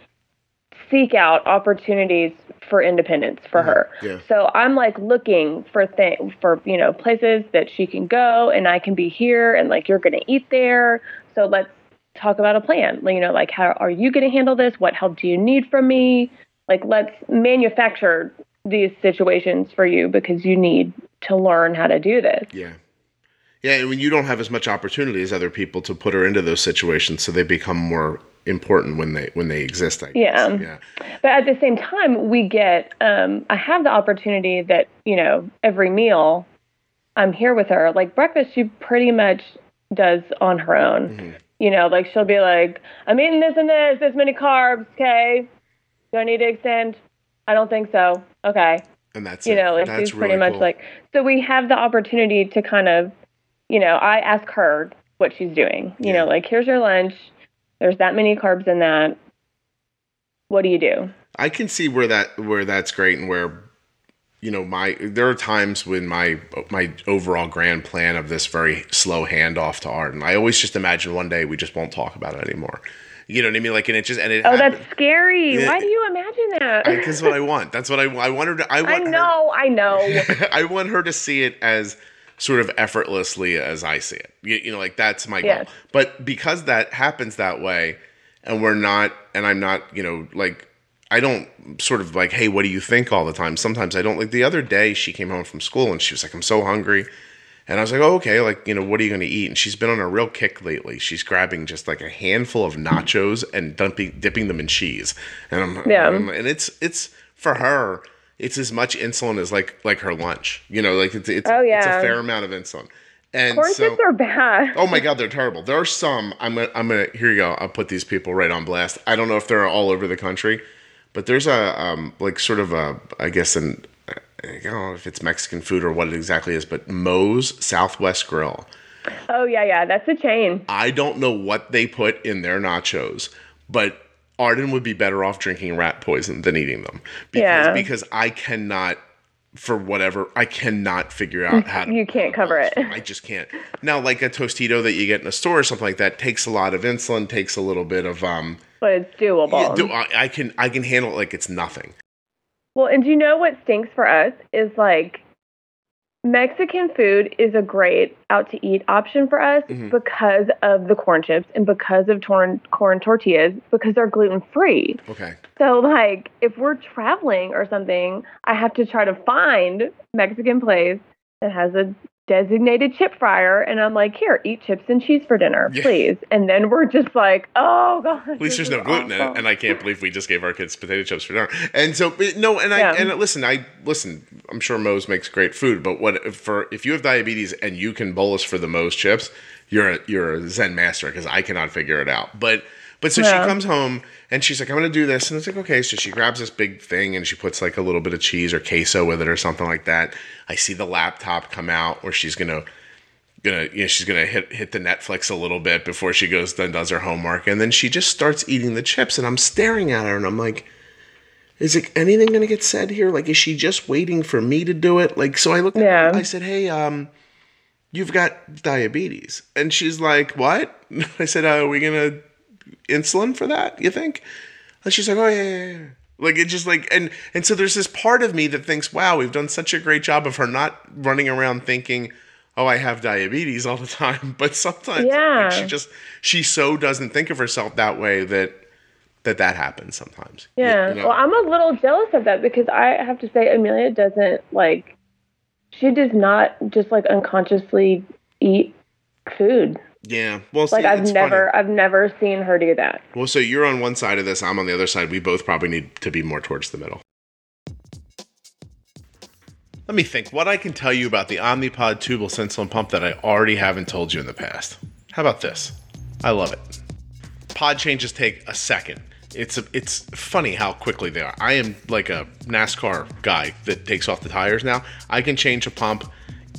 seek out opportunities for independence for mm-hmm. her. Yeah. So I'm like looking for things for you know places that she can go and I can be here and like you're going to eat there. So let's talk about a plan. You know, like how are you going to handle this? What help do you need from me? Like let's manufacture these situations for you because you need to learn how to do this. Yeah. Yeah, and when you don't have as much opportunity as other people to put her into those situations, so they become more important when they when they exist. I yeah. Yeah. But at the same time, we get um, I have the opportunity that you know every meal I'm here with her. Like breakfast, she pretty much does on her own. Mm-hmm. You know, like she'll be like, I'm eating this and this, this many carbs. Okay, do I need to extend? I don't think so. Okay. And that's you it. know, like that's she's pretty really much cool. like. So we have the opportunity to kind of, you know, I ask her what she's doing. You yeah. know, like here's your lunch there's that many carbs in that. What do you do? I can see where that where that's great and where you know my there are times when my my overall grand plan of this very slow handoff to Arden and I always just imagine one day we just won't talk about it anymore. You know what I mean? Like, and it just and it. Oh, happened. that's scary. Yeah, Why do you imagine that? That's what I want. That's what I, I want her to. I, (laughs) want I know. Her, I know. I want her to see it as sort of effortlessly as I see it. You, you know, like that's my yes. goal. But because that happens that way, and we're not, and I'm not, you know, like I don't sort of like, hey, what do you think all the time? Sometimes I don't. Like the other day, she came home from school and she was like, I'm so hungry. And I was like, oh, okay, like, you know, what are you going to eat? And she's been on a real kick lately. She's grabbing just like a handful of nachos and dumping, dipping them in cheese. And I'm, yeah. I'm, and it's, it's for her, it's as much insulin as like like her lunch. You know, like it's it's, oh, yeah. it's a fair amount of insulin. And corn so, chips are bad. oh my god, they're terrible. There are some. I'm gonna, I'm gonna here you go. I'll put these people right on blast. I don't know if they're all over the country, but there's a um like sort of a I guess an I don't know if it's Mexican food or what it exactly is, but Moe's Southwest Grill. Oh yeah, yeah, that's a chain. I don't know what they put in their nachos, but Arden would be better off drinking rat poison than eating them because yeah. because I cannot for whatever I cannot figure out how to you can't cover it. I just can't. Now like a Tostito that you get in a store or something like that takes a lot of insulin, takes a little bit of um but it's doable. Do, I, I can I can handle it like it's nothing. Well, and do you know what stinks for us is like Mexican food is a great out to eat option for us mm-hmm. because of the corn chips and because of torn corn tortillas because they're gluten free. Okay. So like if we're traveling or something, I have to try to find Mexican place that has a designated chip fryer and I'm like, here, eat chips and cheese for dinner, yeah. please. And then we're just like, oh god. At least there's no gluten awful. in it. And I can't believe we just gave our kids potato chips for dinner. And so no, and I yeah. and listen, I listen, I'm sure Moe's makes great food, but what for if you have diabetes and you can bolus for the Moe's chips, you're a you're a Zen master because I cannot figure it out. But but so yeah. she comes home and she's like, I'm gonna do this, and it's like, okay. So she grabs this big thing and she puts like a little bit of cheese or queso with it or something like that. I see the laptop come out where she's gonna gonna you know she's gonna hit hit the Netflix a little bit before she goes then does her homework, and then she just starts eating the chips, and I'm staring at her and I'm like. Is it anything gonna get said here? Like, is she just waiting for me to do it? Like, so I looked. Yeah. I said, "Hey, um, you've got diabetes," and she's like, "What?" (laughs) I said, uh, "Are we gonna insulin for that? You think? And she's like, oh yeah, yeah, yeah. Like it just like and and so there's this part of me that thinks, wow, we've done such a great job of her not running around thinking, oh, I have diabetes all the (laughs) time. But sometimes yeah. like, she just she so doesn't think of herself that way that that that happens sometimes. Yeah. You know? Well, I'm a little jealous of that because I have to say Amelia doesn't like she does not just like unconsciously eat food. Yeah. Well, Like see, I've never, funny. I've never seen her do that. Well, so you're on one side of this. I'm on the other side. We both probably need to be more towards the middle. Let me think. What I can tell you about the Omnipod tubeless insulin pump that I already haven't told you in the past. How about this? I love it. Pod changes take a second. It's a, it's funny how quickly they are. I am like a NASCAR guy that takes off the tires now. I can change a pump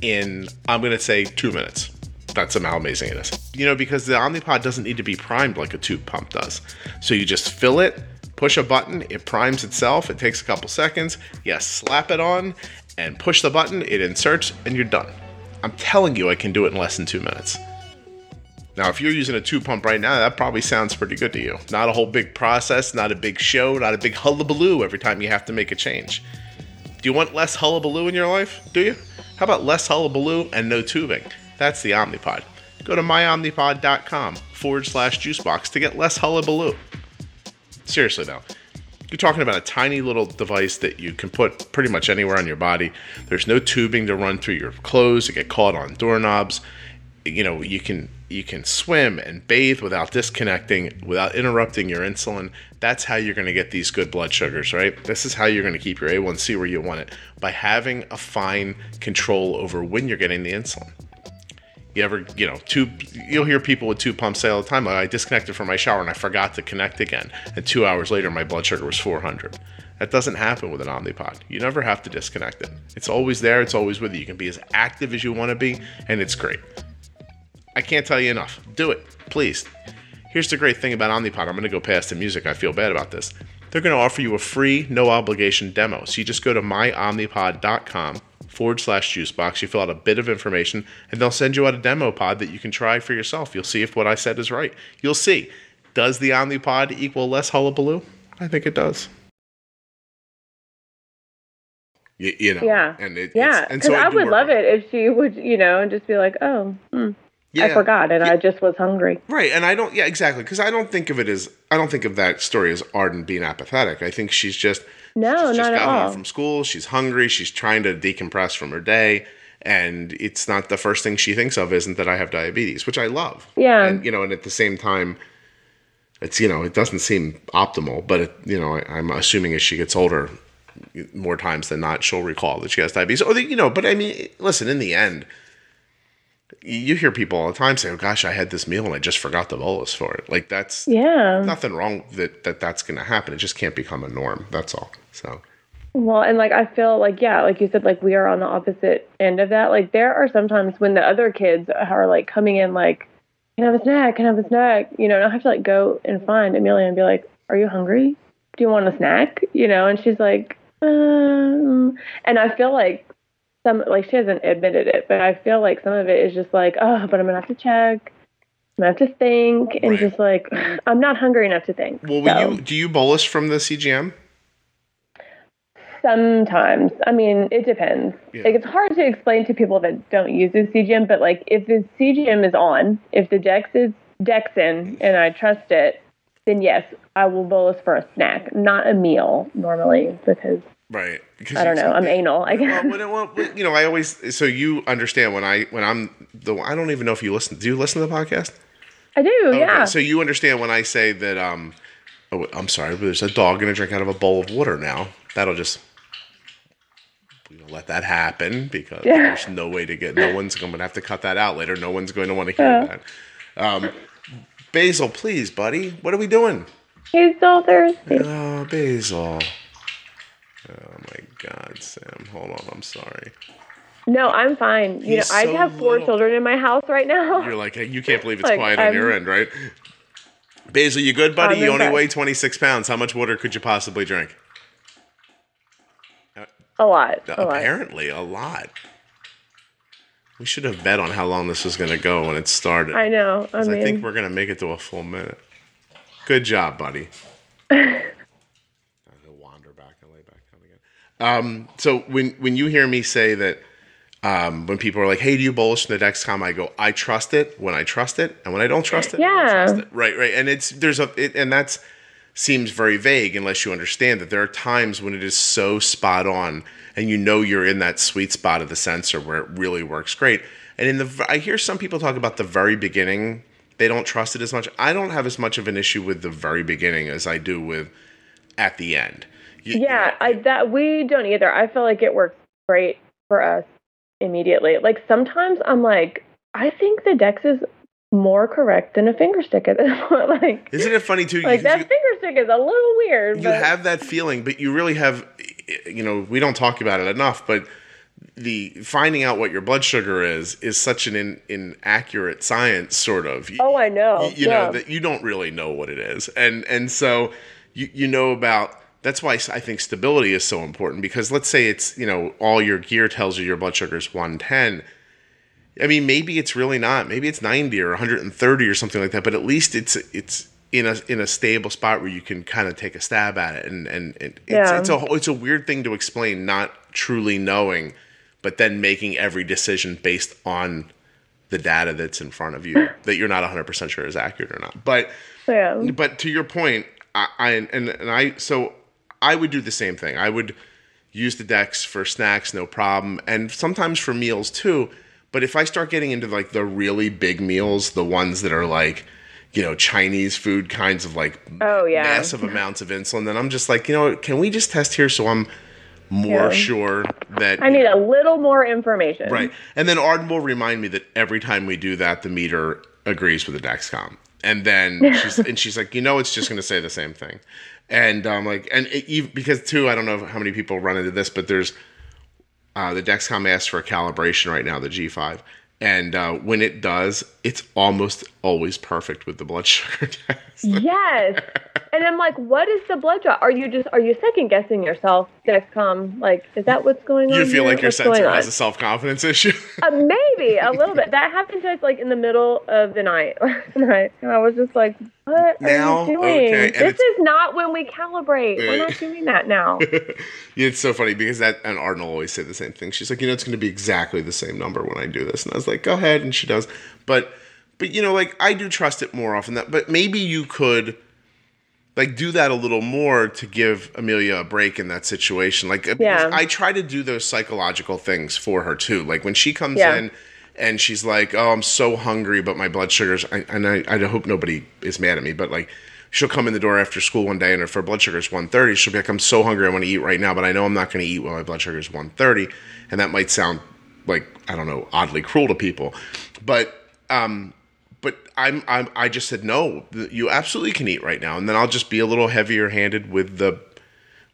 in I'm going to say 2 minutes. That's how amazing it is. You know, because the Omnipod doesn't need to be primed like a tube pump does. So you just fill it, push a button, it primes itself. It takes a couple seconds. Yes, slap it on and push the button, it inserts, and you're done. I'm telling you, I can do it in less than two minutes. Now, if you're using a tube pump right now, that probably sounds pretty good to you. Not a whole big process, not a big show, not a big hullabaloo every time you have to make a change. Do you want less hullabaloo in your life? Do you? How about less hullabaloo and no tubing? That's the Omnipod. Go to myomnipod.com forward slash juicebox to get less hullabaloo. Seriously, though. You're talking about a tiny little device that you can put pretty much anywhere on your body. There's no tubing to run through your clothes to get caught on doorknobs. You know, you can you can swim and bathe without disconnecting, without interrupting your insulin. That's how you're going to get these good blood sugars, right? This is how you're going to keep your A1C where you want it by having a fine control over when you're getting the insulin. You ever, you know, two you'll hear people with two pumps say all the time, like, I disconnected from my shower and I forgot to connect again. And two hours later, my blood sugar was 400. That doesn't happen with an Omnipod. You never have to disconnect it. It's always there, it's always with you. You can be as active as you want to be, and it's great. I can't tell you enough. Do it, please. Here's the great thing about Omnipod. I'm going to go past the music. I feel bad about this. They're going to offer you a free, no obligation demo. So you just go to myomnipod.com forward slash juicebox. You fill out a bit of information, and they'll send you out a demo pod that you can try for yourself. You'll see if what I said is right. You'll see. Does the Omnipod equal less hullabaloo? I think it does. You, you know, Yeah. and it, Yeah, it's, and because so I do would love it if she would, you know, and just be like, "Oh, hmm, I forgot, and I just was hungry." Right, and I don't. Yeah, exactly. Because I don't think of it as. I don't think of that story as Arden being apathetic. I think she's just. No, she's just not at got home all. from school. She's hungry. She's trying to decompress from her day, and it's not the first thing she thinks of. Isn't that I have diabetes, which I love. Yeah. and you know, and at the same time, it's you know, it doesn't seem optimal, but it, you know, I, I'm assuming as she gets older, more times than not, she'll recall that she has diabetes. Or the, you know, but I mean, listen, in the end you hear people all the time say, "Oh gosh, I had this meal and I just forgot the bolus for it." Like that's Yeah. nothing wrong that that that's going to happen. It just can't become a norm. That's all. So Well, and like I feel like yeah, like you said, like we are on the opposite end of that. Like there are sometimes when the other kids are like coming in, like, "Can I have a snack? Can I have a snack?" You know, and I have to like go and find Amelia and be like, "Are you hungry? Do you want a snack?" You know, and she's like, um, and I feel like some like she hasn't admitted it, but I feel like some of it is just like, oh, but I'm gonna have to check. I'm gonna have to think, and Right. just like (laughs) I'm not hungry enough to think. well, So- you do you bolus from the CGM? Sometimes. I mean, it depends. Yeah. Like, it's hard to explain to people that don't use the CGM, but like, if the CGM is on, if the Dex is Dex in, and I trust it, then yes, I will bolus for a snack, not a meal normally, because Right. I don't know, I'm anal. I guess. Well, well, well, you know, I always so you understand when I when I'm the I don't even know if you listen. Do you listen to the podcast? I do, Okay, yeah. So you understand when I say that um oh, I'm sorry, but there's a dog gonna drink out of a bowl of water now. That'll just we don't let that happen because Yeah. there's no way to get no one's gonna have to cut that out later. No one's going to want to hear Yeah. that. Um Basil, please, buddy. What are we doing? He's still thirsty. Oh, Basil. Oh my God, Sam. Hold on. I'm sorry. No, I'm fine. You know, He's I have four little. children in my house right now. You're like, hey, you can't believe it's Like, quiet on I'm- your end, right? Basil, you good, buddy? I'm you only impressed. weigh 26 pounds. How much water could you possibly drink? Uh, a lot. A lot. Apparently, a lot. We should have bet on how long this was going to go when it started. I know. I, mean, think we're going to make it to a full minute. Good job, buddy. (laughs) I'll wander back and lay back down again. Um, so when when you hear me say that, um, when people are like, "Hey, do you bolus from the Dexcom?" I go, "I trust it when I trust it, and when I don't trust it, Yeah. trust it." Right, right. And it's there's a it, and that's seems very vague unless you understand that there are times when it is so spot on and you know you're in that sweet spot of the sensor where it really works great. And in the, I hear some people talk about the very beginning. They don't trust it as much. I don't have as much of an issue with the very beginning as I do with at the end. You, yeah, I that we don't either. I feel like it works great for us immediately. Like sometimes I'm like, I think the Dex is more correct than a finger stick at this (laughs) point. like, isn't it funny too? Like that you, finger stick is a little weird. You but. have that feeling, but you really have. You know, we don't talk about it enough, but the finding out what your blood sugar is is such an in, inaccurate science, sort of. Oh, I know. You, you yeah. know that you don't really know what it is, and and so you you know about. That's why I think stability is so important because let's say it's you know all your gear tells you your blood sugar is 110 I mean, maybe it's really not. Maybe it's 90 or 130 or something like that. But at least it's it's in a in a stable spot where you can kind of take a stab at it. And and, it's yeah. it's a it's a weird thing to explain, not truly knowing, but then making every decision based on the data that's in front of you (laughs) that you're not 100 percent sure is accurate or not. But yeah. but to your point, I, I and and I so I would do the same thing. I would use the Dex for snacks, no problem, and sometimes for meals too but if I start getting into like the really big meals, the ones that are like, you know, Chinese food kinds of like oh yeah massive amounts of insulin, then I'm just like, you know, can we just test here so I'm more yeah. sure that I need a little more information. Right. And then Arden will remind me that every time we do that, the meter agrees with the Dexcom. And then (laughs) she's and she's like, you know, it's just going to say the same thing. And um, like, and it, because too, I don't know how many people run into this, but there's uh, the Dexcom asks for a calibration right now, the G5. And uh, when it does, it's almost always perfect with the blood (laughs) sugar test. yes. And I'm like, what is the blood draw? Are you just, are you second guessing yourself, Dexcom? Like, is that what's going on? You feel here? like your sensor has a self confidence issue? uh, maybe a little bit. That happened to us like in the middle of the night (laughs) last night. And I was just like, what now, are you doing? Okay. This is not when we calibrate. We're not (laughs) doing that now. yeah, it's so funny because that and Arden always say the same thing. She's like, you know, it's going to be exactly the same number when I do this, and I was like, go ahead, and she does. But, but you know, like I do trust it more often. That, but maybe you could like do that a little more to give Amelia a break in that situation. Like, yeah. I try to do those psychological things for her too. Like when she comes yeah. in and she's like, "Oh, I'm so hungry, but my blood sugars." I, and I, I hope nobody is mad at me, but like, she'll come in the door after school one day, and if her blood sugar is 130, she'll be like, "I'm so hungry, I want to eat right now, but I know I'm not going to eat when my blood sugar is 130," and that might sound like I don't know, oddly cruel to people, but um, but I'm, I'm I just said no, you absolutely can eat right now, and then I'll just be a little heavier handed with the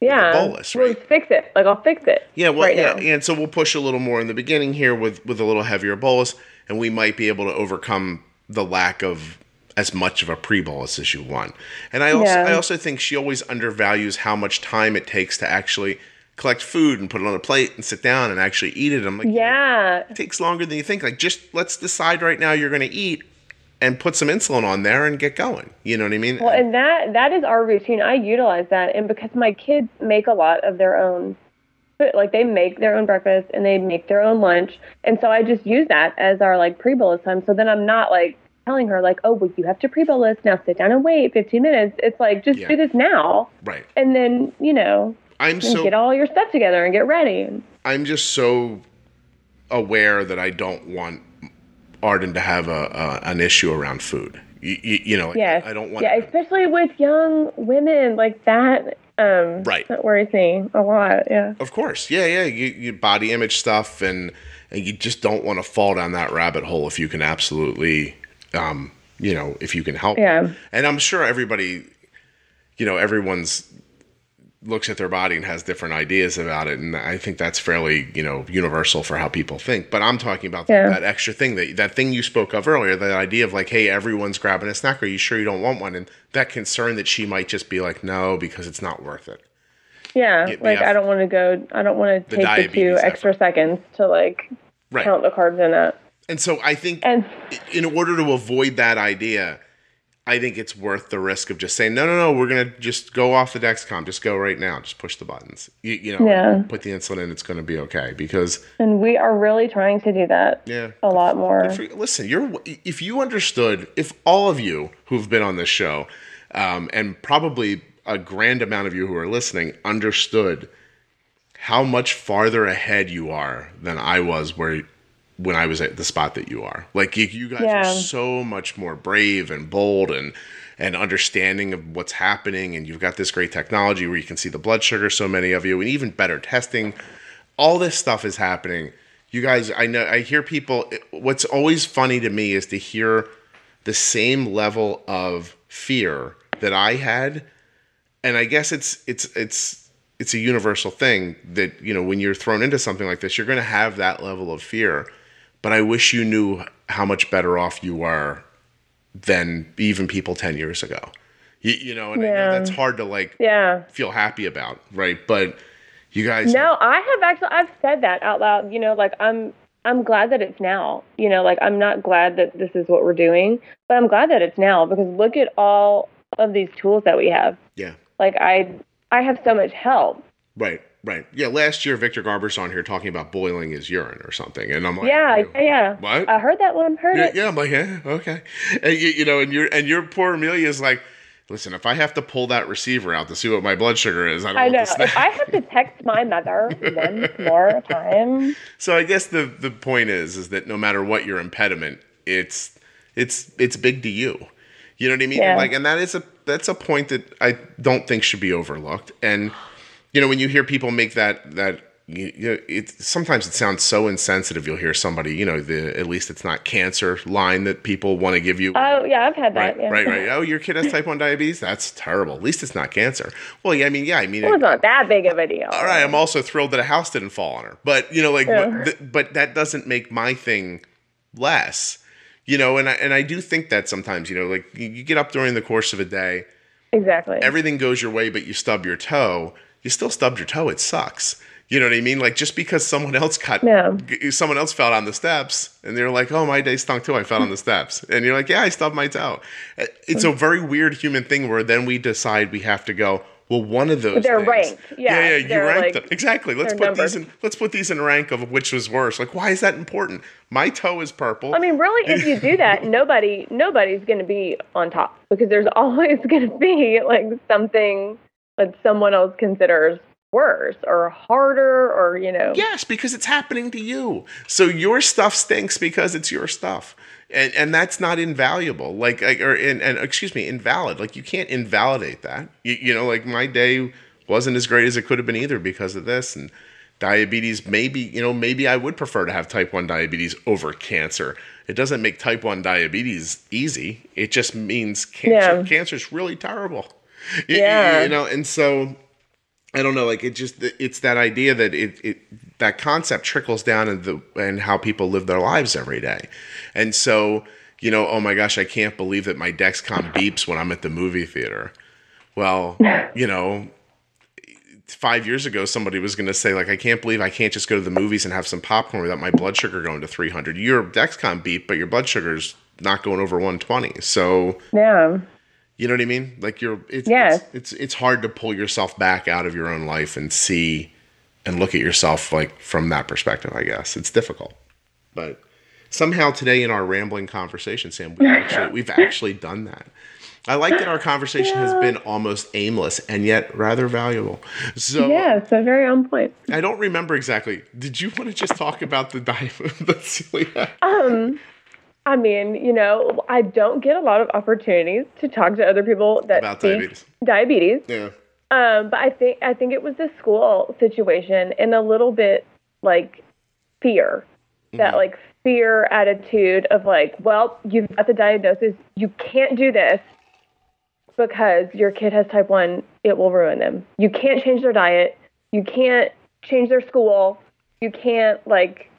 yeah, bolus, right? We'll fix it. Like I'll fix it. Yeah, well, right yeah, now. and so we'll push a little more in the beginning here with with a little heavier bolus, and we might be able to overcome the lack of as much of a pre-bolus as you want. And I also yeah. I also think she always undervalues how much time it takes to actually collect food and put it on a plate and sit down and actually eat it. I'm like, yeah, it takes longer than you think. Like, just let's decide right now you're going to eat and put some insulin on there and get going. You know what I mean? Well, and that that is our routine. I utilize that, and because my kids make a lot of their own, like they make their own breakfast and they make their own lunch, and so I just use that as our like pre-bolus time. So then I'm not like telling her like, oh, well, you have to pre-bolus now. Sit down and wait 15 minutes. It's like just yeah. do this now, right? And then you know, I'm so get all your stuff together and get ready. I'm just so aware that I don't want Arden to have a, a an issue around food. You, you, you know, yes. I don't want. Yeah, especially with young women like that. Um, right. That worries me a lot. Yeah. Of course. Yeah, yeah. You, you body image stuff, and, and you just don't want to fall down that rabbit hole if you can absolutely, um, you know, if you can help. Yeah. And I'm sure everybody, you know, everyone's looks at their body and has different ideas about it and i think that's fairly you know universal for how people think but i'm talking about yeah. that, that, extra thing that that thing you spoke of earlier the idea of like hey everyone's grabbing a snack are you sure you don't want one and that concern that she might just be like no because it's not worth it yeah like i don't want to go i don't want to take the two extra effort. seconds to like right. count the carbs in it and so i think and in order to avoid that idea I think it's worth the risk of just saying, no, no, no, we're going to just go off the Dexcom. Just go right now. Just push the buttons. You, you know, yeah. put the insulin in. It's going to be okay because. And we are really trying to do that. Yeah. A lot more. listen, you're if you understood, if all of you who've been on this show, um, and probably a grand amount of you who are listening, understood how much farther ahead you are than I was, where when I was at the spot that you are. Like you, you guys Yeah. are so much more brave and bold and and understanding of what's happening. And you've got this great technology where you can see the blood sugar so many of you and even better testing. All this stuff is happening. You guys i know i hear people what's always funny to me is to hear the same level of fear that i had. And i guess it's it's it's it's a universal thing that you know when you're thrown into something like this you're going to have that level of fear but i wish you knew how much better off you are than even people 10 years ago you, you know and I know that's hard to like Yeah. feel happy about right but you guys No, I have actually I've said that out loud, you know, like I'm I'm glad that it's now. You know, like I'm not glad that this is what we're doing, but I'm glad that it's now because look at all of these tools that we have. yeah Like I I have so much help. Right, right. Yeah, last year Victor Garber's on here talking about boiling his urine or something, and I'm like, Yeah, you know, yeah, yeah. What? I heard that one, heard yeah, it. yeah, I'm like, yeah, okay. And you, you know, and your and your poor Amelia is like, listen, if I have to pull that receiver out to see what my blood sugar is, I don't I know. If I have to text my mother one more time, so I guess the the point is is that no matter what your impediment, it's it's it's big to you. You know what I mean? Yeah. Like, and that is a that's a point that I don't think should be overlooked. And you know, when you hear people make that that you, you it sometimes it sounds so insensitive. You'll hear somebody, you know, the at least it's not cancer line that people want to give you. oh yeah, I've had Right, that. Yeah. right, right. (laughs) Oh, your kid has type one diabetes. That's terrible. At least it's not cancer. Well, yeah, I mean, yeah, I mean, It was not that big of a deal. all right, I'm also thrilled that a house didn't fall on her. But you know, like, Yeah. but, but that doesn't make my thing less. You know, and I, and I do think that sometimes, you know, like you, you get up during the course of a day, Exactly. everything goes your way, but you stub your toe. You still stubbed your toe. It sucks. You know what I mean? Like just because someone else cut, someone else fell on the steps, and they're like, "Oh, my day stunk too. I fell on the steps," and you're like, "Yeah, I stubbed my toe." Uh, It's a very weird human thing where then we decide we have to go. Well, one of those. They're things- ranked. Yeah, yeah, yeah. You ranked like- them exactly. Let's put these in. Let's put these in rank of which was worse. Like, why is that important? My toe is purple. I mean, really, if you do (laughs) that, nobody nobody's going to be on top because there's (laughs) always going to be like something that someone else considers worse or harder or you know. Yes, because it's happening to you. So your stuff stinks because it's your stuff. And and that's not invaluable. Like like- or and, and excuse me, invalid. Like you can't invalidate that. You, you know, like my day wasn't as great as it could have been either because of this and diabetes maybe, you know, maybe I would prefer to have type 1 diabetes over cancer. It doesn't make type 1 diabetes easy. It just means cancer Yeah. cancer's really terrible. (laughs) You- you- Yeah. you know, and so I don't know, like it just it's that idea that it, it that concept trickles down in the and how people live their lives every day. And so, you know, oh my gosh, I can't believe that my Dexcom beeps when I'm at the movie theater. Well, (laughs) you know, five years ago somebody was going to say like i can't believe i can't just go to the movies and have some popcorn without my blood sugar going to 300 your dexcom beep but your blood sugar's not going over 120 so Yeah. You know what I mean? Like you're it's, Yes. it's it's it's hard to pull yourself back out of your own life and see and look at yourself like from that perspective, I guess. It's difficult. But somehow today in our rambling conversation, Sam, we've (laughs) actually we've actually done that. I like that our conversation has been almost aimless and yet rather valuable. So Yeah. So very on point. I don't remember exactly. Did you want to just talk about the diet (laughs) the celiac? Um, I mean, you know, I don't get a lot of opportunities to talk to other people that About diabetes. diabetes. Yeah. Um, but I think I think it was the school situation and a little bit like fear, that like fear attitude of like, well, you've got the diagnosis, you can't do this because your kid has type one, it will ruin them. You can't change their diet, you can't change their school, you can't like,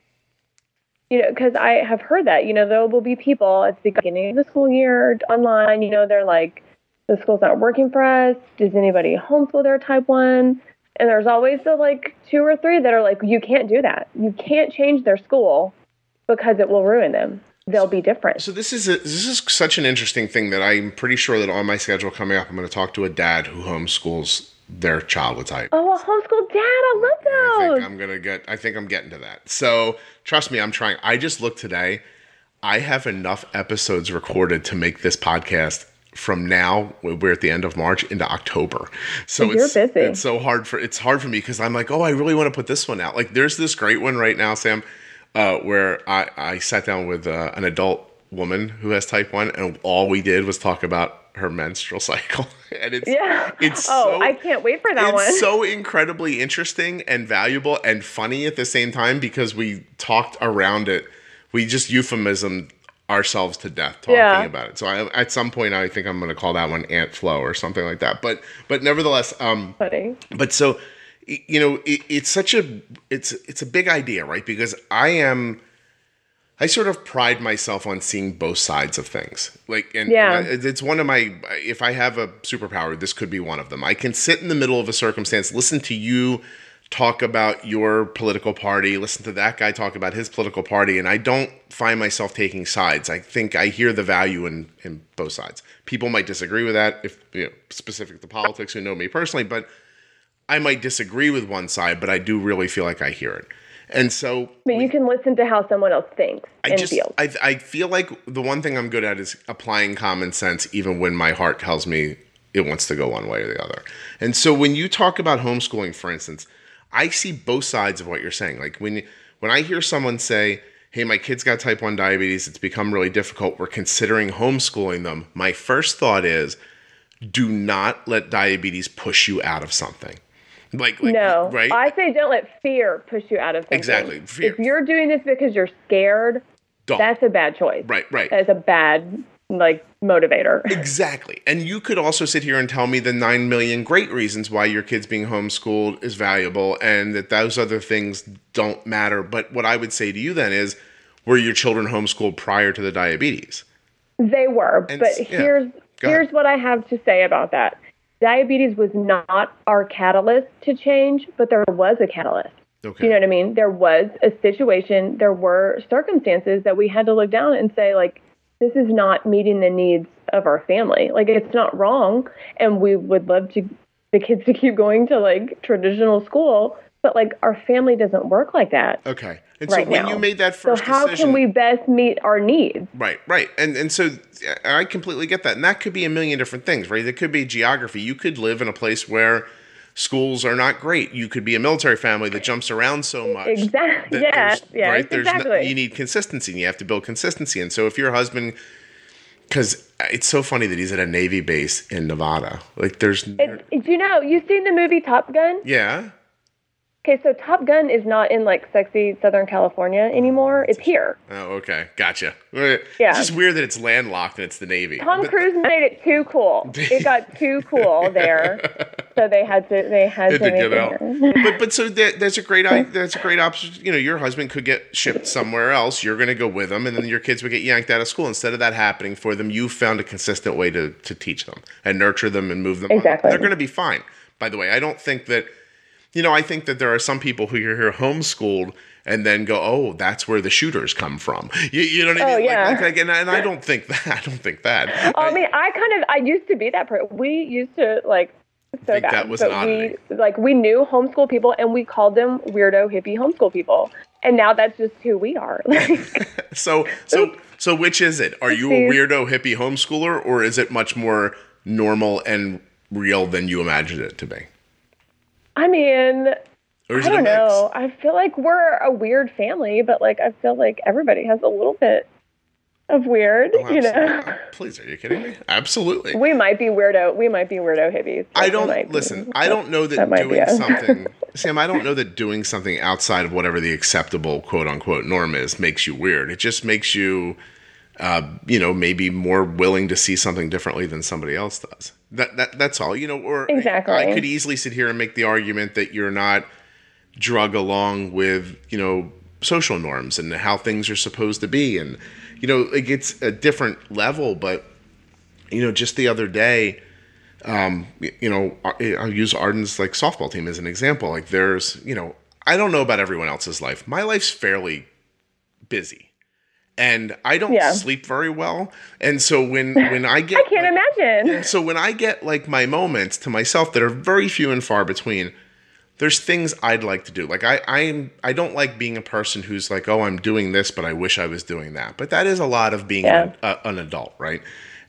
you know, because I have heard that, you know, there will be people at the beginning of the school year online, you know, they're like the school's not working for us. Does anybody homeschool their type one? And there's always the like two or three that are like, you can't do that. You can't change their school because it will ruin them. They'll be different. So this is a, this is such an interesting thing that I'm pretty sure that on my schedule coming up, I'm going to talk to a dad who homeschools their child with type. Oh, a homeschool dad. I I love think those. I'm gonna get. I think I'm getting to that. So trust me, I'm trying. I just looked today. I have enough episodes recorded to make this podcast from now. We're at the end of March into October. So You're it's busy. it's so hard for it's hard for me because I'm like, oh, I really want to put this one out. Like, there's this great one right now, Sam. uh, where I, I sat down with uh, an adult woman who has type 1 and all we did was talk about her menstrual cycle (laughs) and it's Yeah. it's oh, so, I can't wait for that it's one. so incredibly interesting and valuable and funny at the same time because we talked around it we just euphemism ourselves to death talking Yeah. about it so I, at some point i think i'm going to call that one ant flow or something like that but but nevertheless um Funny. but so you know it, it's such a it's it's a big idea right because i am i sort of pride myself on seeing both sides of things like and, Yeah. it's one of my if i have a superpower this could be one of them i can sit in the middle of a circumstance listen to you talk about your political party listen to that guy talk about his political party and i don't find myself taking sides i think i hear the value in in both sides people might disagree with that if you know specific to politics who know me personally but I might disagree with one side, but I do really feel like I hear it. And so But you can listen to how someone else thinks I and just feels. I, I feel like the one thing I'm good at is applying common sense even when my heart tells me it wants to go one way or the other. And so when you talk about homeschooling for instance, I see both sides of what you're saying. Like when when I hear someone say, "Hey, my kid's got type 1 diabetes, it's become really difficult. We're considering homeschooling them." My first thought is do not let diabetes push you out of something. Like, like no, right? I say don't let fear push you out of something. Exactly, fear. If you're doing this because you're scared, Don't. that's a bad choice. right, right. That's a bad like motivator. (laughs) Exactly. And you could also sit here and tell me the 9 million great reasons why your kids being homeschooled is valuable and that those other things don't matter. But what I would say to you then is were your children homeschooled prior to the diabetes? They were, And but yeah. here's here's what I have to say about that. Diabetes was not our catalyst to change, but there was a catalyst. Okay. You know what I mean? There was a situation, there were circumstances that we had to look down and say, like, this is not meeting the needs of our family. Like, it's not wrong, and we would love to the kids to keep going to like traditional school, but like our family doesn't work like that okay. And right so when now. you made that first so how decision can we best meet our needs? Right, right. And and so I completely get that. And that could be a million different things, right? It could be geography. You could live in a place where schools are not great. You could be a military family that jumps around so much. Exactly. Yeah. Yeah. right? There's no- you need consistency and you have to build consistency. And so if your husband because it's so funny that he's at a Navy base in Nevada. Like there's It, do you know, you've seen the movie Top Gun? yeah. Okay, so Top Gun is not in like sexy Southern California oh, anymore. It's here. Oh, okay. Gotcha. Yeah, It's just weird that it's landlocked and it's the Navy. Tom But- Cruise made it too cool. It got too cool (laughs) there, so they had to they had Had to to get out. but but so there, there's a great (laughs) there's a great option. You know, your husband could get shipped somewhere else. You're going to go with him, and then your kids would get yanked out of school. Instead of that happening for them, you found a consistent way to to teach them and nurture them and move them. on. Exactly. They're going to be fine. By the way, I don't think that. You know, I think that there are some people who are here homeschooled and then go, "Oh, that's where the shooters come from." You, you know what I oh, mean? Oh, yeah. Like, like, and, I- and I don't think (laughs) that. I don't think that. Oh, I mean, I kind of I used to be that person. We used to like so Think bad, that was but we like we knew homeschool people and we called them weirdo hippie homeschool people, and now that's just who we are. (laughs) Like, (laughs) So so so which is it? Are you a weirdo hippie homeschooler or is it much more normal and real than you imagined it to be? I mean, I don't know. I feel like we're a weird family, but like I feel like everybody has a little bit of weird. Oh, you know. Please, are you kidding me? Absolutely. we might be weirdo. We might be weirdo hippies. I don't might be. listen. I don't know that, that doing something, (laughs) Sam. I don't know that doing something outside of whatever the acceptable quote unquote norm is makes you weird. It just makes you, uh, you know, maybe more willing to see something differently than somebody else does. That that that's all. You know, or Exactly. I could easily sit here and make the argument that you're not drug along with you know social norms and how things are supposed to be, and you know, like it's a different level, but you know, just the other day um, you know, I- I'll use Arden's like softball team as an example. Like there's, you know, I don't know about everyone else's life. My life's fairly busy. And I don't Yeah. sleep very well. And so when (laughs) when I get I can't imagine. (laughs) so when I get like my moments to myself that are very few and far between, there's things I'd like to do. Like I I'm I don't like being a person who's like, oh, I'm doing this, but I wish I was doing that. But that is a lot of being Yeah. an, a, an adult, right?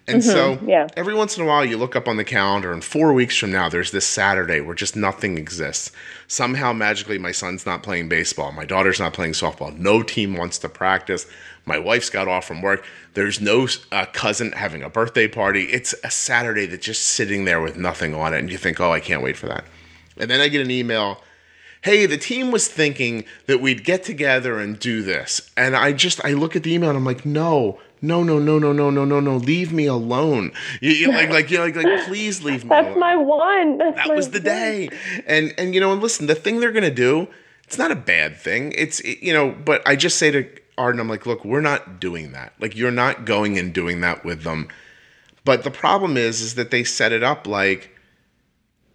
And so mm-hmm. yeah. every once in a while you look up on the calendar and 4 weeks from now there's this Saturday where just nothing exists. Somehow magically my son's not playing baseball, my daughter's not playing softball, no team wants to practice. My wife's got off from work. There's no uh, cousin having a birthday party. It's a Saturday that's just sitting there with nothing on it. And you think, oh, I can't wait for that. And then I get an email hey, the team was thinking that we'd get together and do this. And I just, I look at the email and I'm like, no, no, no, no, no, no, no, no, no, leave me alone. You, you like, like, you know, like, like, please leave me alone. That's alone. my one. That's that my was the one. day. And, and, you know, and listen, the thing they're going to do, it's not a bad thing. It's, it- you know, but I just say to Arden, I'm like, look, we're not doing that. Like, you're not going and doing that with them. But the problem is, is that they set it up like,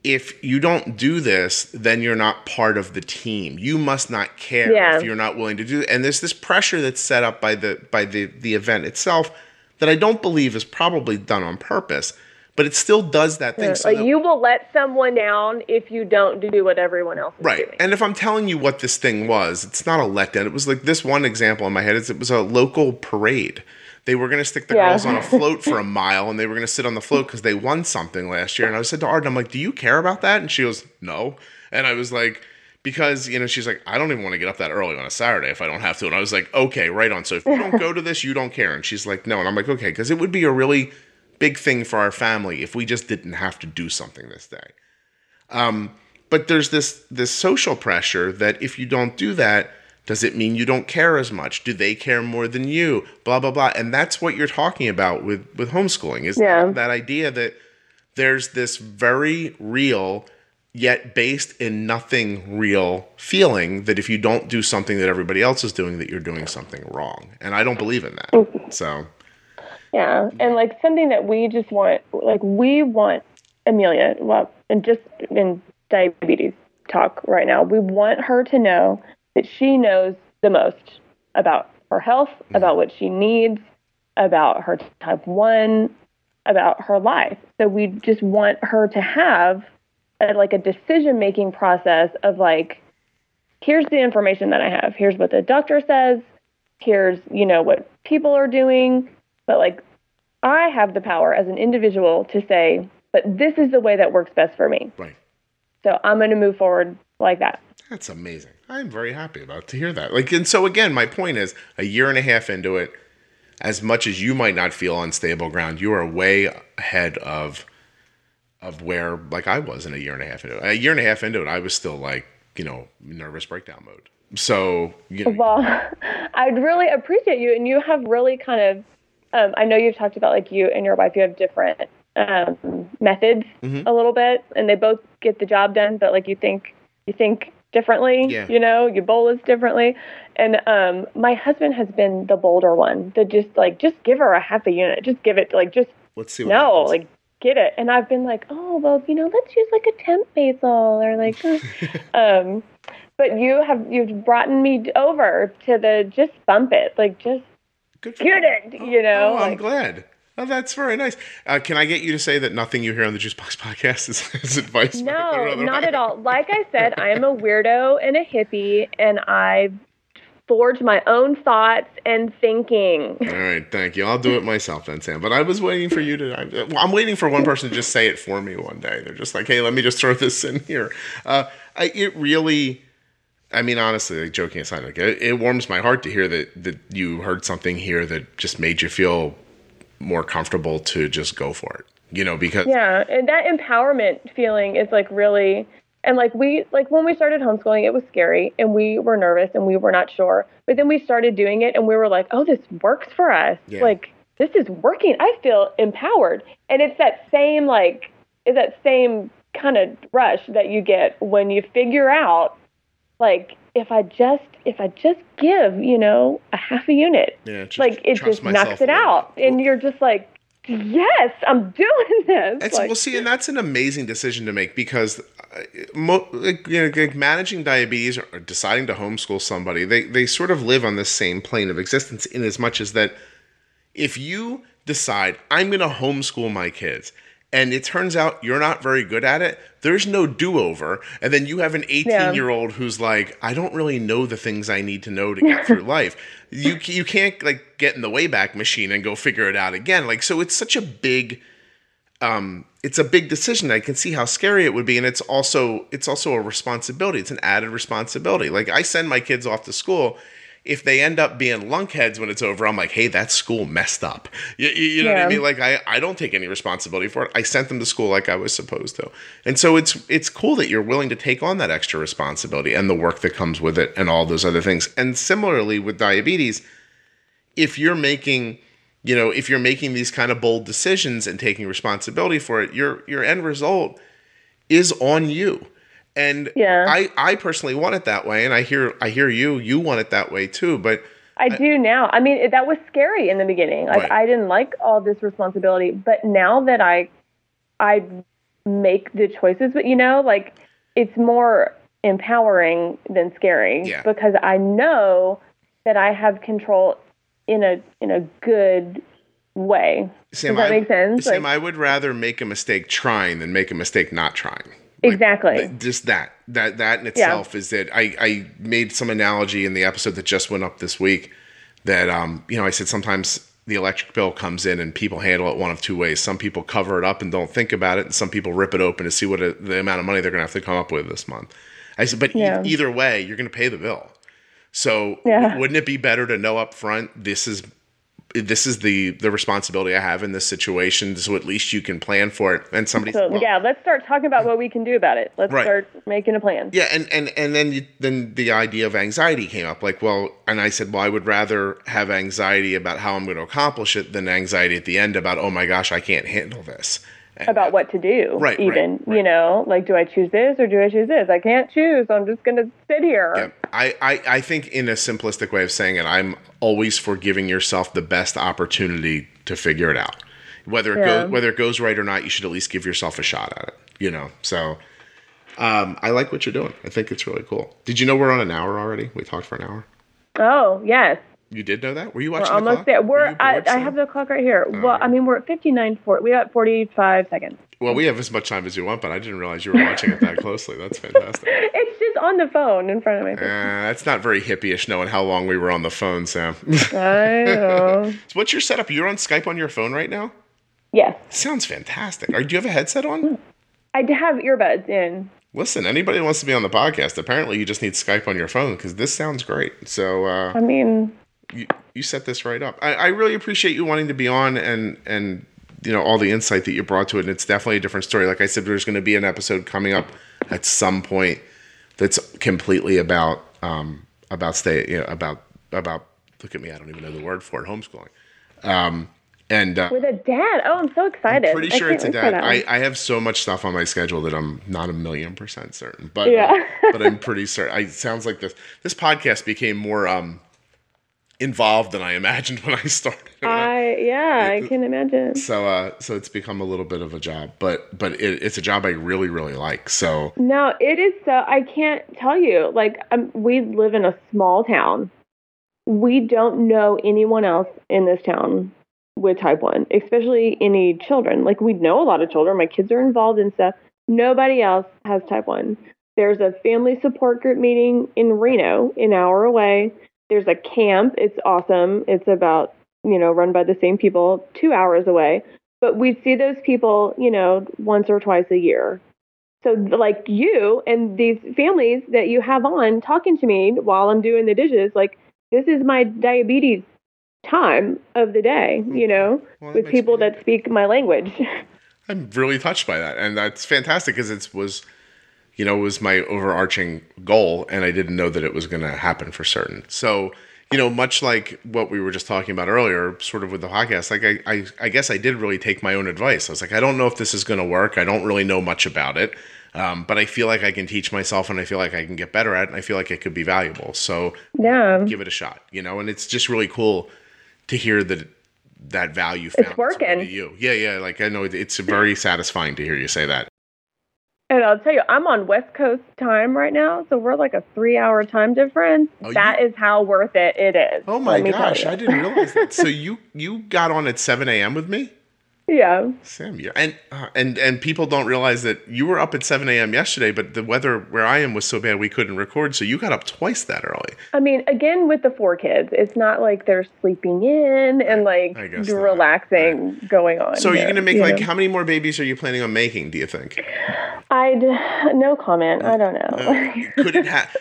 if you don't do this, then you're not part of the team. You must not care Yeah. if you're not willing to do it. And there's this pressure that's set up by the by the the event itself that I don't believe is probably done on purpose, but it still does that thing. Uh, so Like that- you will let someone down if you don't do what everyone else is Right. doing. And if I'm telling you what this thing was, it's not a letdown. It was like this one example in my head is it was a local parade. They were going to stick the Yeah. girls on a float for a (laughs) mile and they were going to sit on the float because they won something last year. And I said to Arden, I'm like, do you care about that? And she goes, no. And I was like, because, you know, she's like, I don't even want to get up that early on a Saturday if I don't have to. And I was like, okay, right on. So if you don't (laughs) go to this, you don't care. And she's like, no. And I'm like, okay, because it would be a really big thing for our family if we just didn't have to do something this day. Um, but there's this this social pressure that if you don't do that does it mean you don't care as much? Do they care more than you? Blah blah blah. And that's what you're talking about with with homeschooling is Yeah. that, that idea that there's this very real yet based in nothing real feeling that if you don't do something that everybody else is doing that you're doing something wrong. And i don't believe in that. Mm-hmm. So Yeah, and like something that we just want, like we want Amelia, well, and just in diabetes talk right now, we want her to know that she knows the most about her health, mm-hmm. about what she needs, about her type one, about her life. So we just want her to have a, like a decision making process of like, here's the information that I have. Here's what the doctor says. Here's, you know, what people are doing. But like, I have the power as an individual to say, but this is the way that works best for me. right So I'm going to move forward like that. That's amazing. I'm very happy about to hear that. Like, and so again, my point is, a year and a half into it, as much as you might not feel on stable ground, you are way ahead of of where like I was in a year and a half into it. A year and a half into it, I was still like, you know, nervous breakdown mode. So, you know, Well, (laughs) I'd really appreciate you. And you have really kind of, um, I know you've talked about like you and your wife, you have different um, methods Mhm. a little bit, and they both get the job done, but like you think, you think differently, Yeah. you know, you bolus differently. And um, my husband has been the bolder one that just like, just give her a half a unit, just give it, like, just let's see no, happens. like get it. And I've been like, oh well, you know, let's use like a temp basal or like, (laughs) uh, um, but you have you've brought me over to the just bump it, like just Good for get you. you know. Oh, I'm glad. Oh, that's very nice. Uh, can I get you to say that nothing you hear on the Juice Box podcast is, (laughs) is advice? no, not at all. Like I said, I am a weirdo and a hippie, and I forge my own thoughts and thinking. All right, thank you. I'll do it myself then, Sam. But I was waiting for you to. I'm waiting for one person to just say it for me one day. They're just like, "Hey, let me just throw this in here." Uh, I, it really, I mean, honestly, like joking aside, like it, it warms my heart to hear that that you heard something here that just made you feel more comfortable to just go for it. You know, because Yeah, and that empowerment feeling is like really and like we like when we started homeschooling it was scary and we were nervous and we were not sure. But then we started doing it and we were like, "Oh, this works for us." Yeah. Like this is working. I feel empowered. And it's that same like is that same kind of rush that you get when you figure out like if I just if I just give, you know, a half a unit yeah, just like it just knocks it out. and you're just like yes i'm (laughs) doing this. That's like, well, see, and that's an amazing decision to make because, uh, mo- like, you know, like managing diabetes or deciding to homeschool somebody, they they sort of live on the same plane of existence in as much as that if you decide I'm going to homeschool my kids and it turns out you're not very good at it, there's no do over. And then you have an 18 year old who's like, I don't really know the things I need to know to get through (laughs) life. You you can't like get in the wayback machine and go figure it out again. Like so, it's such a big, um, it's a big decision. I can see how scary it would be, and it's also it's also a responsibility. It's an added responsibility. Like I send my kids off to school if they end up being lunkheads when it's over, I'm like, hey, that school messed up. You, you, you know yeah. what I mean? Like, I, I don't take any responsibility for it. I sent them to school like I was supposed to. And so it's it's cool that you're willing to take on that extra responsibility and the work that comes with it and all those other things. And similarly with diabetes, if you're making you know if you're making these kind of bold decisions and taking responsibility for it your your end result is on you and yeah. I, I personally want it that way. And I hear, I hear you, you want it that way too. But I, I do now. I mean, that was scary in the beginning. Like right. I didn't like all this responsibility, but now that I, I make the choices, but you know, like it's more empowering than scary yeah. because I know that I have control in a, in a good way. Sam, Does that I, make sense? Sam, like, I would rather make a mistake trying than make a mistake not trying. Like, exactly. Just that. That that in itself yeah. is that I, I made some analogy in the episode that just went up this week that um you know I said sometimes the electric bill comes in and people handle it one of two ways. Some people cover it up and don't think about it, and some people rip it open to see what a, the amount of money they're going to have to come up with this month. I said, but yeah. e- either way, you're going to pay the bill. So yeah. wouldn't it be better to know up front this is this is the the responsibility I have in this situation, so at least you can plan for it. And somebody, so, well, yeah, let's start talking about what we can do about it. Let's right. start making a plan. Yeah, and and and then you, then the idea of anxiety came up. Like, well, and I said, well, I would rather have anxiety about how I'm going to accomplish it than anxiety at the end about, oh my gosh, I can't handle this about what to do. Right. Even, right, right. you know, like, do I choose this or do I choose this? I can't choose. I'm just going to sit here. Yeah. I, I, I think, in a simplistic way of saying it, I'm always for giving yourself the best opportunity to figure it out. Whether it yeah. goes whether it goes right or not, you should at least give yourself a shot at it. You know. So um, I like what you're doing. I think it's really cool. Did you know we're on an hour already? We talked for an hour. Oh yes. You did know that? Were you watching? We're almost the there. We're. I, I, have the clock right here. Oh, well, I mean, we're at fifty nine. Four. We got forty five seconds. Well, we have as much time as you want, but I didn't realize you were watching it that (laughs) closely. That's fantastic. it's just on the phone in front of me. Uh, that's not very hippie-ish knowing how long we were on the phone, Sam. I know. (laughs) so what's your setup? You're on Skype on your phone right now? Yes. Sounds fantastic. Are, do you have a headset on? I have earbuds in. Listen, anybody wants to be on the podcast, apparently you just need Skype on your phone because this sounds great. So, uh, I mean, you, you set this right up. I, I really appreciate you wanting to be on and and you know all the insight that you brought to it. And it's definitely a different story. Like I said, there's going to be an episode coming up at some point that's completely about um, about stay you know, about about look at me. I don't even know the word for it. Homeschooling. Um, and uh, with a dad. Oh, I'm so excited. I'm pretty sure it's a dad. I, I have so much stuff on my schedule that I'm not a million percent certain, but yeah. uh, but I'm pretty certain. I sounds like this this podcast became more um involved than I imagined (laughs) when I started. I yeah, I can imagine. So uh, so it's become a little bit of a job, but but it, it's a job I really really like. So no, it is so. I can't tell you. Like um, we live in a small town. We don't know anyone else in this town with type one, especially any children. Like we know a lot of children. My kids are involved in stuff. Nobody else has type one. There's a family support group meeting in Reno, an hour away there's a camp. It's awesome. It's about, you know, run by the same people two hours away. But we see those people, you know, once or twice a year. So, like you and these families that you have on talking to me while I'm doing the dishes, like, this is my diabetes time of the day, mm-hmm. you know, well, with people that speak my language. (laughs) I'm really touched by that. And that's fantastic because it was you know, was my overarching goal, and I didn't know that it was going to happen for certain. So, you know, much like what we were just talking about earlier, sort of with the podcast, like I, I, I guess I did really take my own advice. I was like, I don't know if this is going to work. I don't really know much about it, um, but I feel like I can teach myself, and I feel like I can get better at it, and I feel like it could be valuable. So, yeah, give it a shot. You know, and it's just really cool to hear that that value found it's working. you. Yeah, yeah. Like I know it's very satisfying to hear you say that. And I'll tell you, I'm on West Coast time right now, so we're like a three hour time difference. Oh, that you... is how worth it it is. Oh my gosh, I didn't realize that. (laughs) so you you got on at seven AM with me? Yeah. Sam, you and uh, and and people don't realize that you were up at 7 a.m. yesterday, but the weather where I am was so bad we couldn't record, so you got up twice that early. I mean, again, with the four kids, it's not like they're sleeping in and like I guess not. relaxing going on. So are you here, going to make like know? how many more babies are you planning on making? Do you think? I'd no comment. I don't know. Uh, Could it have?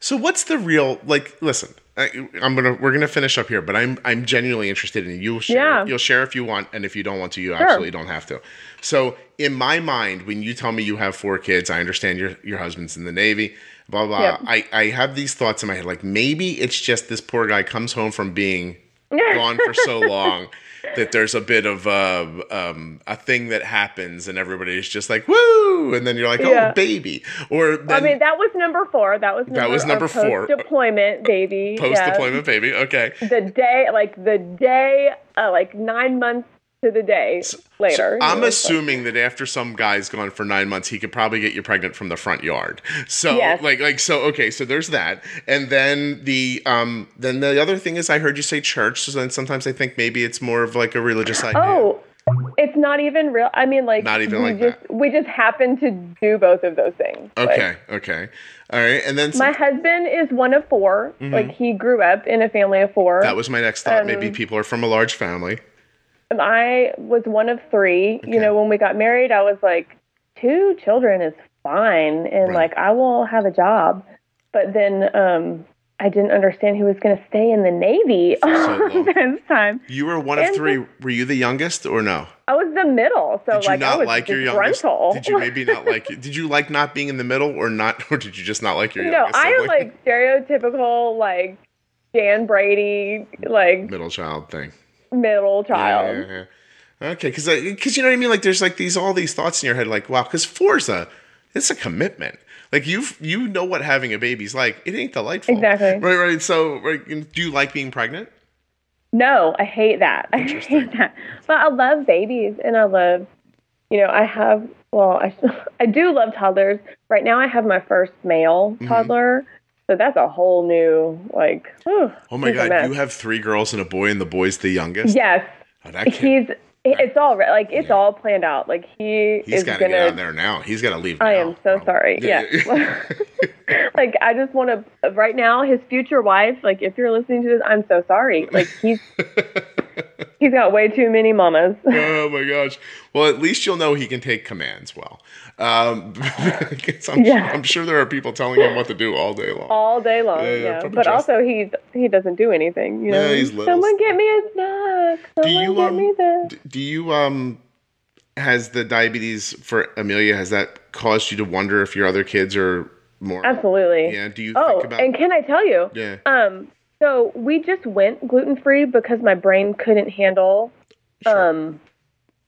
So what's the real like? Listen, I, I'm gonna we're gonna finish up here, but I'm I'm genuinely interested in. You'll share. Yeah. You'll share if you want, and if you don't want to, you Sure. absolutely don't have to. So in my mind, when you tell me you have four kids, I understand your your husband's in the Navy. Blah blah. Yep. I I have these thoughts in my head, like maybe it's just this poor guy comes home from being (laughs) gone for so long that there's a bit of uh, um, a thing that happens and everybody's just like woo and then you're like oh Yeah. baby or then I mean, that was number four. That was number, That was number four. Deployment baby. post deployment baby okay The day, like the day, uh, like nine months to the day later. I'm it was assuming that after some guy's gone for nine months, he could probably get you pregnant from the front yard. So Yes. like like so okay, so there's that. And then the um then the other thing is I heard you say church, so then sometimes I think maybe it's more of like a religious idea. Oh, it's not even real. I mean, like Not even we like just we just happen to do both of those things. Like, Okay, okay. All right. And then my husband is one of 4 Like he grew up in a family of four. Mm-hmm. that was my next thought. maybe um, people are from a large family. I was one of three. Okay. You know, when we got married, I was like, two children is fine, and Right. like I will have a job. But then um, I didn't understand he was going to stay in the Navy (laughs) so all (laughs) this time. You were one of and three. Were you the youngest or no? I was the middle, so Did you like I not was like your youngest? Did you maybe not like? (laughs) Did you like not being in the middle or not or did you just not like your youngest? no. I am like stereotypical, like Jan Brady, like middle child thing. Middle child. yeah, yeah. Okay, because because you know what I mean. Like there's like these all these thoughts in your head. Like wow, because Forza, it's a commitment. Like you you know what having a baby's like. It ain't delightful. Exactly. Right, right. So right, do you like being pregnant? No, I hate that. I hate that. But I love babies and I love, you know, I have, well, I, (laughs) I do love toddlers. Right now I have my first male Mm-hmm. So that's a whole new, like, whew, Oh my god, you have three girls and a boy, and the boy's the youngest. Yes. Oh, He's, it's all, like, it's Yeah. all planned out. Like, he he's is got to get out there now. He's got to leave. I now, am so sorry. Yeah. (laughs) like, I just want to, right now, his future wife, like, if you're listening to this, I'm so sorry. Like, he's, (laughs) (laughs) he's got way too many mamas. (laughs) oh my gosh. Well, at least you'll know he can take commands well. Um, (laughs) I'm, Yeah. I'm sure there are people telling him what to do all day long. all day long. Yeah, Yeah, yeah, but Just- also he's he doesn't do anything. You know, Yeah, he's little. someone get me a snack. do Someone you get um, me this. do you um has the diabetes for Amelia has that caused you to wonder if your other kids are more Absolutely. Yeah, do you Oh, think about and can I tell you? Yeah. Um. So we just went gluten free because my brain couldn't handle Sure. um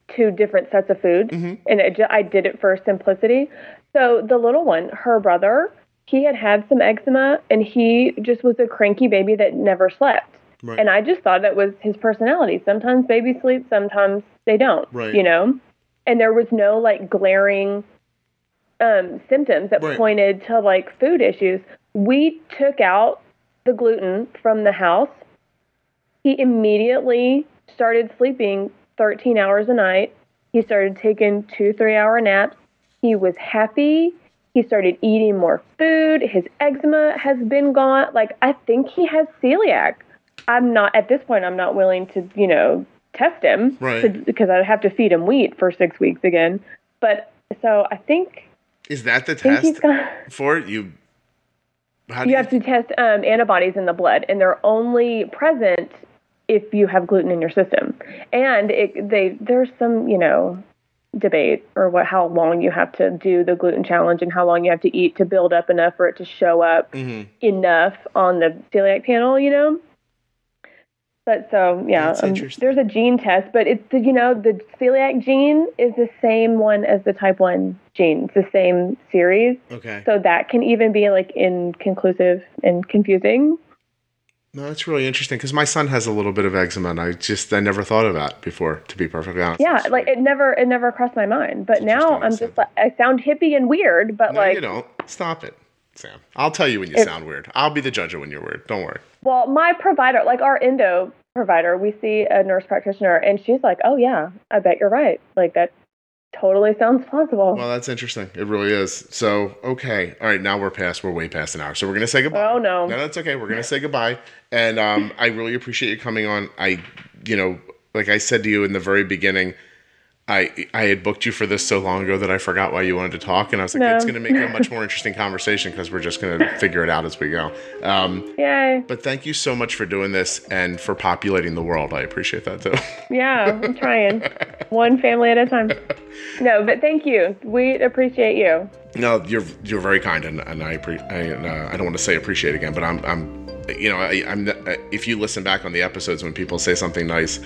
two different sets of food, Mhm. and ju- I did it for simplicity. So the little one, her brother, he had had some eczema, and he just was a cranky baby that never slept. Right. And I just thought that was his personality. Sometimes babies sleep, sometimes they don't. Right. You know? And there was no like glaring um, symptoms that Right. pointed to like food issues. We took out the gluten from the house. He immediately started sleeping 13 hours a night. He started taking two, three hour naps. He was happy. He started eating more food. His eczema has been gone. Like, I think he has celiac. I'm not, at this point, I'm not willing to, you know, test him Right. to- because I'd have to feed him wheat for six weeks again. But so I think, Is that the I think he's test for? You how do You have to test um, antibodies in the blood, and they're only present if you have gluten in your system. And it, they there's some you know debate or what how long you have to do the gluten challenge and how long you have to eat to build up enough for it to show up hmm enough on the celiac panel. You know. But so yeah, um, there's a gene test, but it's you know the celiac gene is the same one as the type one gene. It's the same series. Okay. So that can even be like inconclusive and confusing. No, that's really interesting because my son has a little bit of eczema, and I just I never thought of that before. To be perfectly honest. Yeah, like it never it never crossed my mind. But now I'm just like I sound hippie and weird, but No, like you don't. Stop it, Sam. I'll tell you when you If- sound weird. I'll be the judge of when you're weird. Don't worry. Well, my provider, like our endo provider, we see a nurse practitioner, and she's like, "Oh yeah, I bet you're right. Like that totally sounds plausible." Well, that's interesting. It really is. So, okay, all right. Now we're past. We're way past an hour, so we're gonna say goodbye. Oh no, no, that's okay. We're gonna say goodbye, and um, I really appreciate you coming on. I, you know, like I said to you in the very beginning. I I had booked you for this so long ago that I forgot why you wanted to talk, and I was like, No. it's going to make a much (laughs) more interesting conversation because we're just going to figure it out as we go. Um, Yay. but thank you so much for doing this and for populating the world. I appreciate that too. Yeah, I'm (laughs) trying. One family at a time. No, but thank you. We appreciate you. no, you're you're very kind, and, and I appre- I, uh, I don't want to say appreciate again, but I'm I'm you know I, I'm if you listen back on the episodes when people say something nice,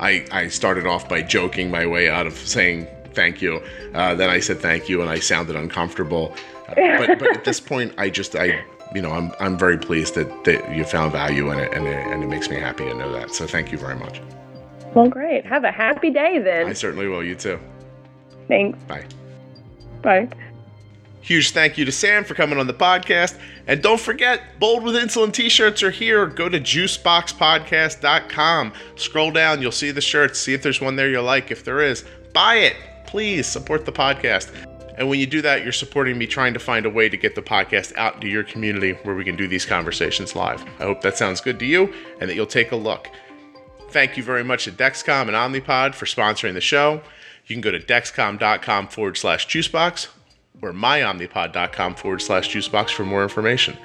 I I started off by joking my way out of saying thank you. Uh, then I said thank you, and I sounded uncomfortable. Uh, but but at this point, I just I you know I'm I'm very pleased that, that you found value in it, and it, and it makes me happy to know that. So thank you very much. Well, great. Have a happy day then. I certainly will. You too. Thanks. Bye. Bye. Huge thank you to Sam for coming on the podcast. And don't forget, Bold with Insulin t shirts are here. Go to juiceboxpodcast.com. Scroll down, you'll see the shirts. See if there's one there you like. If there is, buy it. Please support the podcast. And when you do that, you're supporting me trying to find a way to get the podcast out into your community where we can do these conversations live. I hope that sounds good to you and that you'll take a look. Thank you very much to Dexcom and Omnipod for sponsoring the show. You can go to dexcom.com forward slash juicebox or myomnipod.com forward slash juicebox for more information.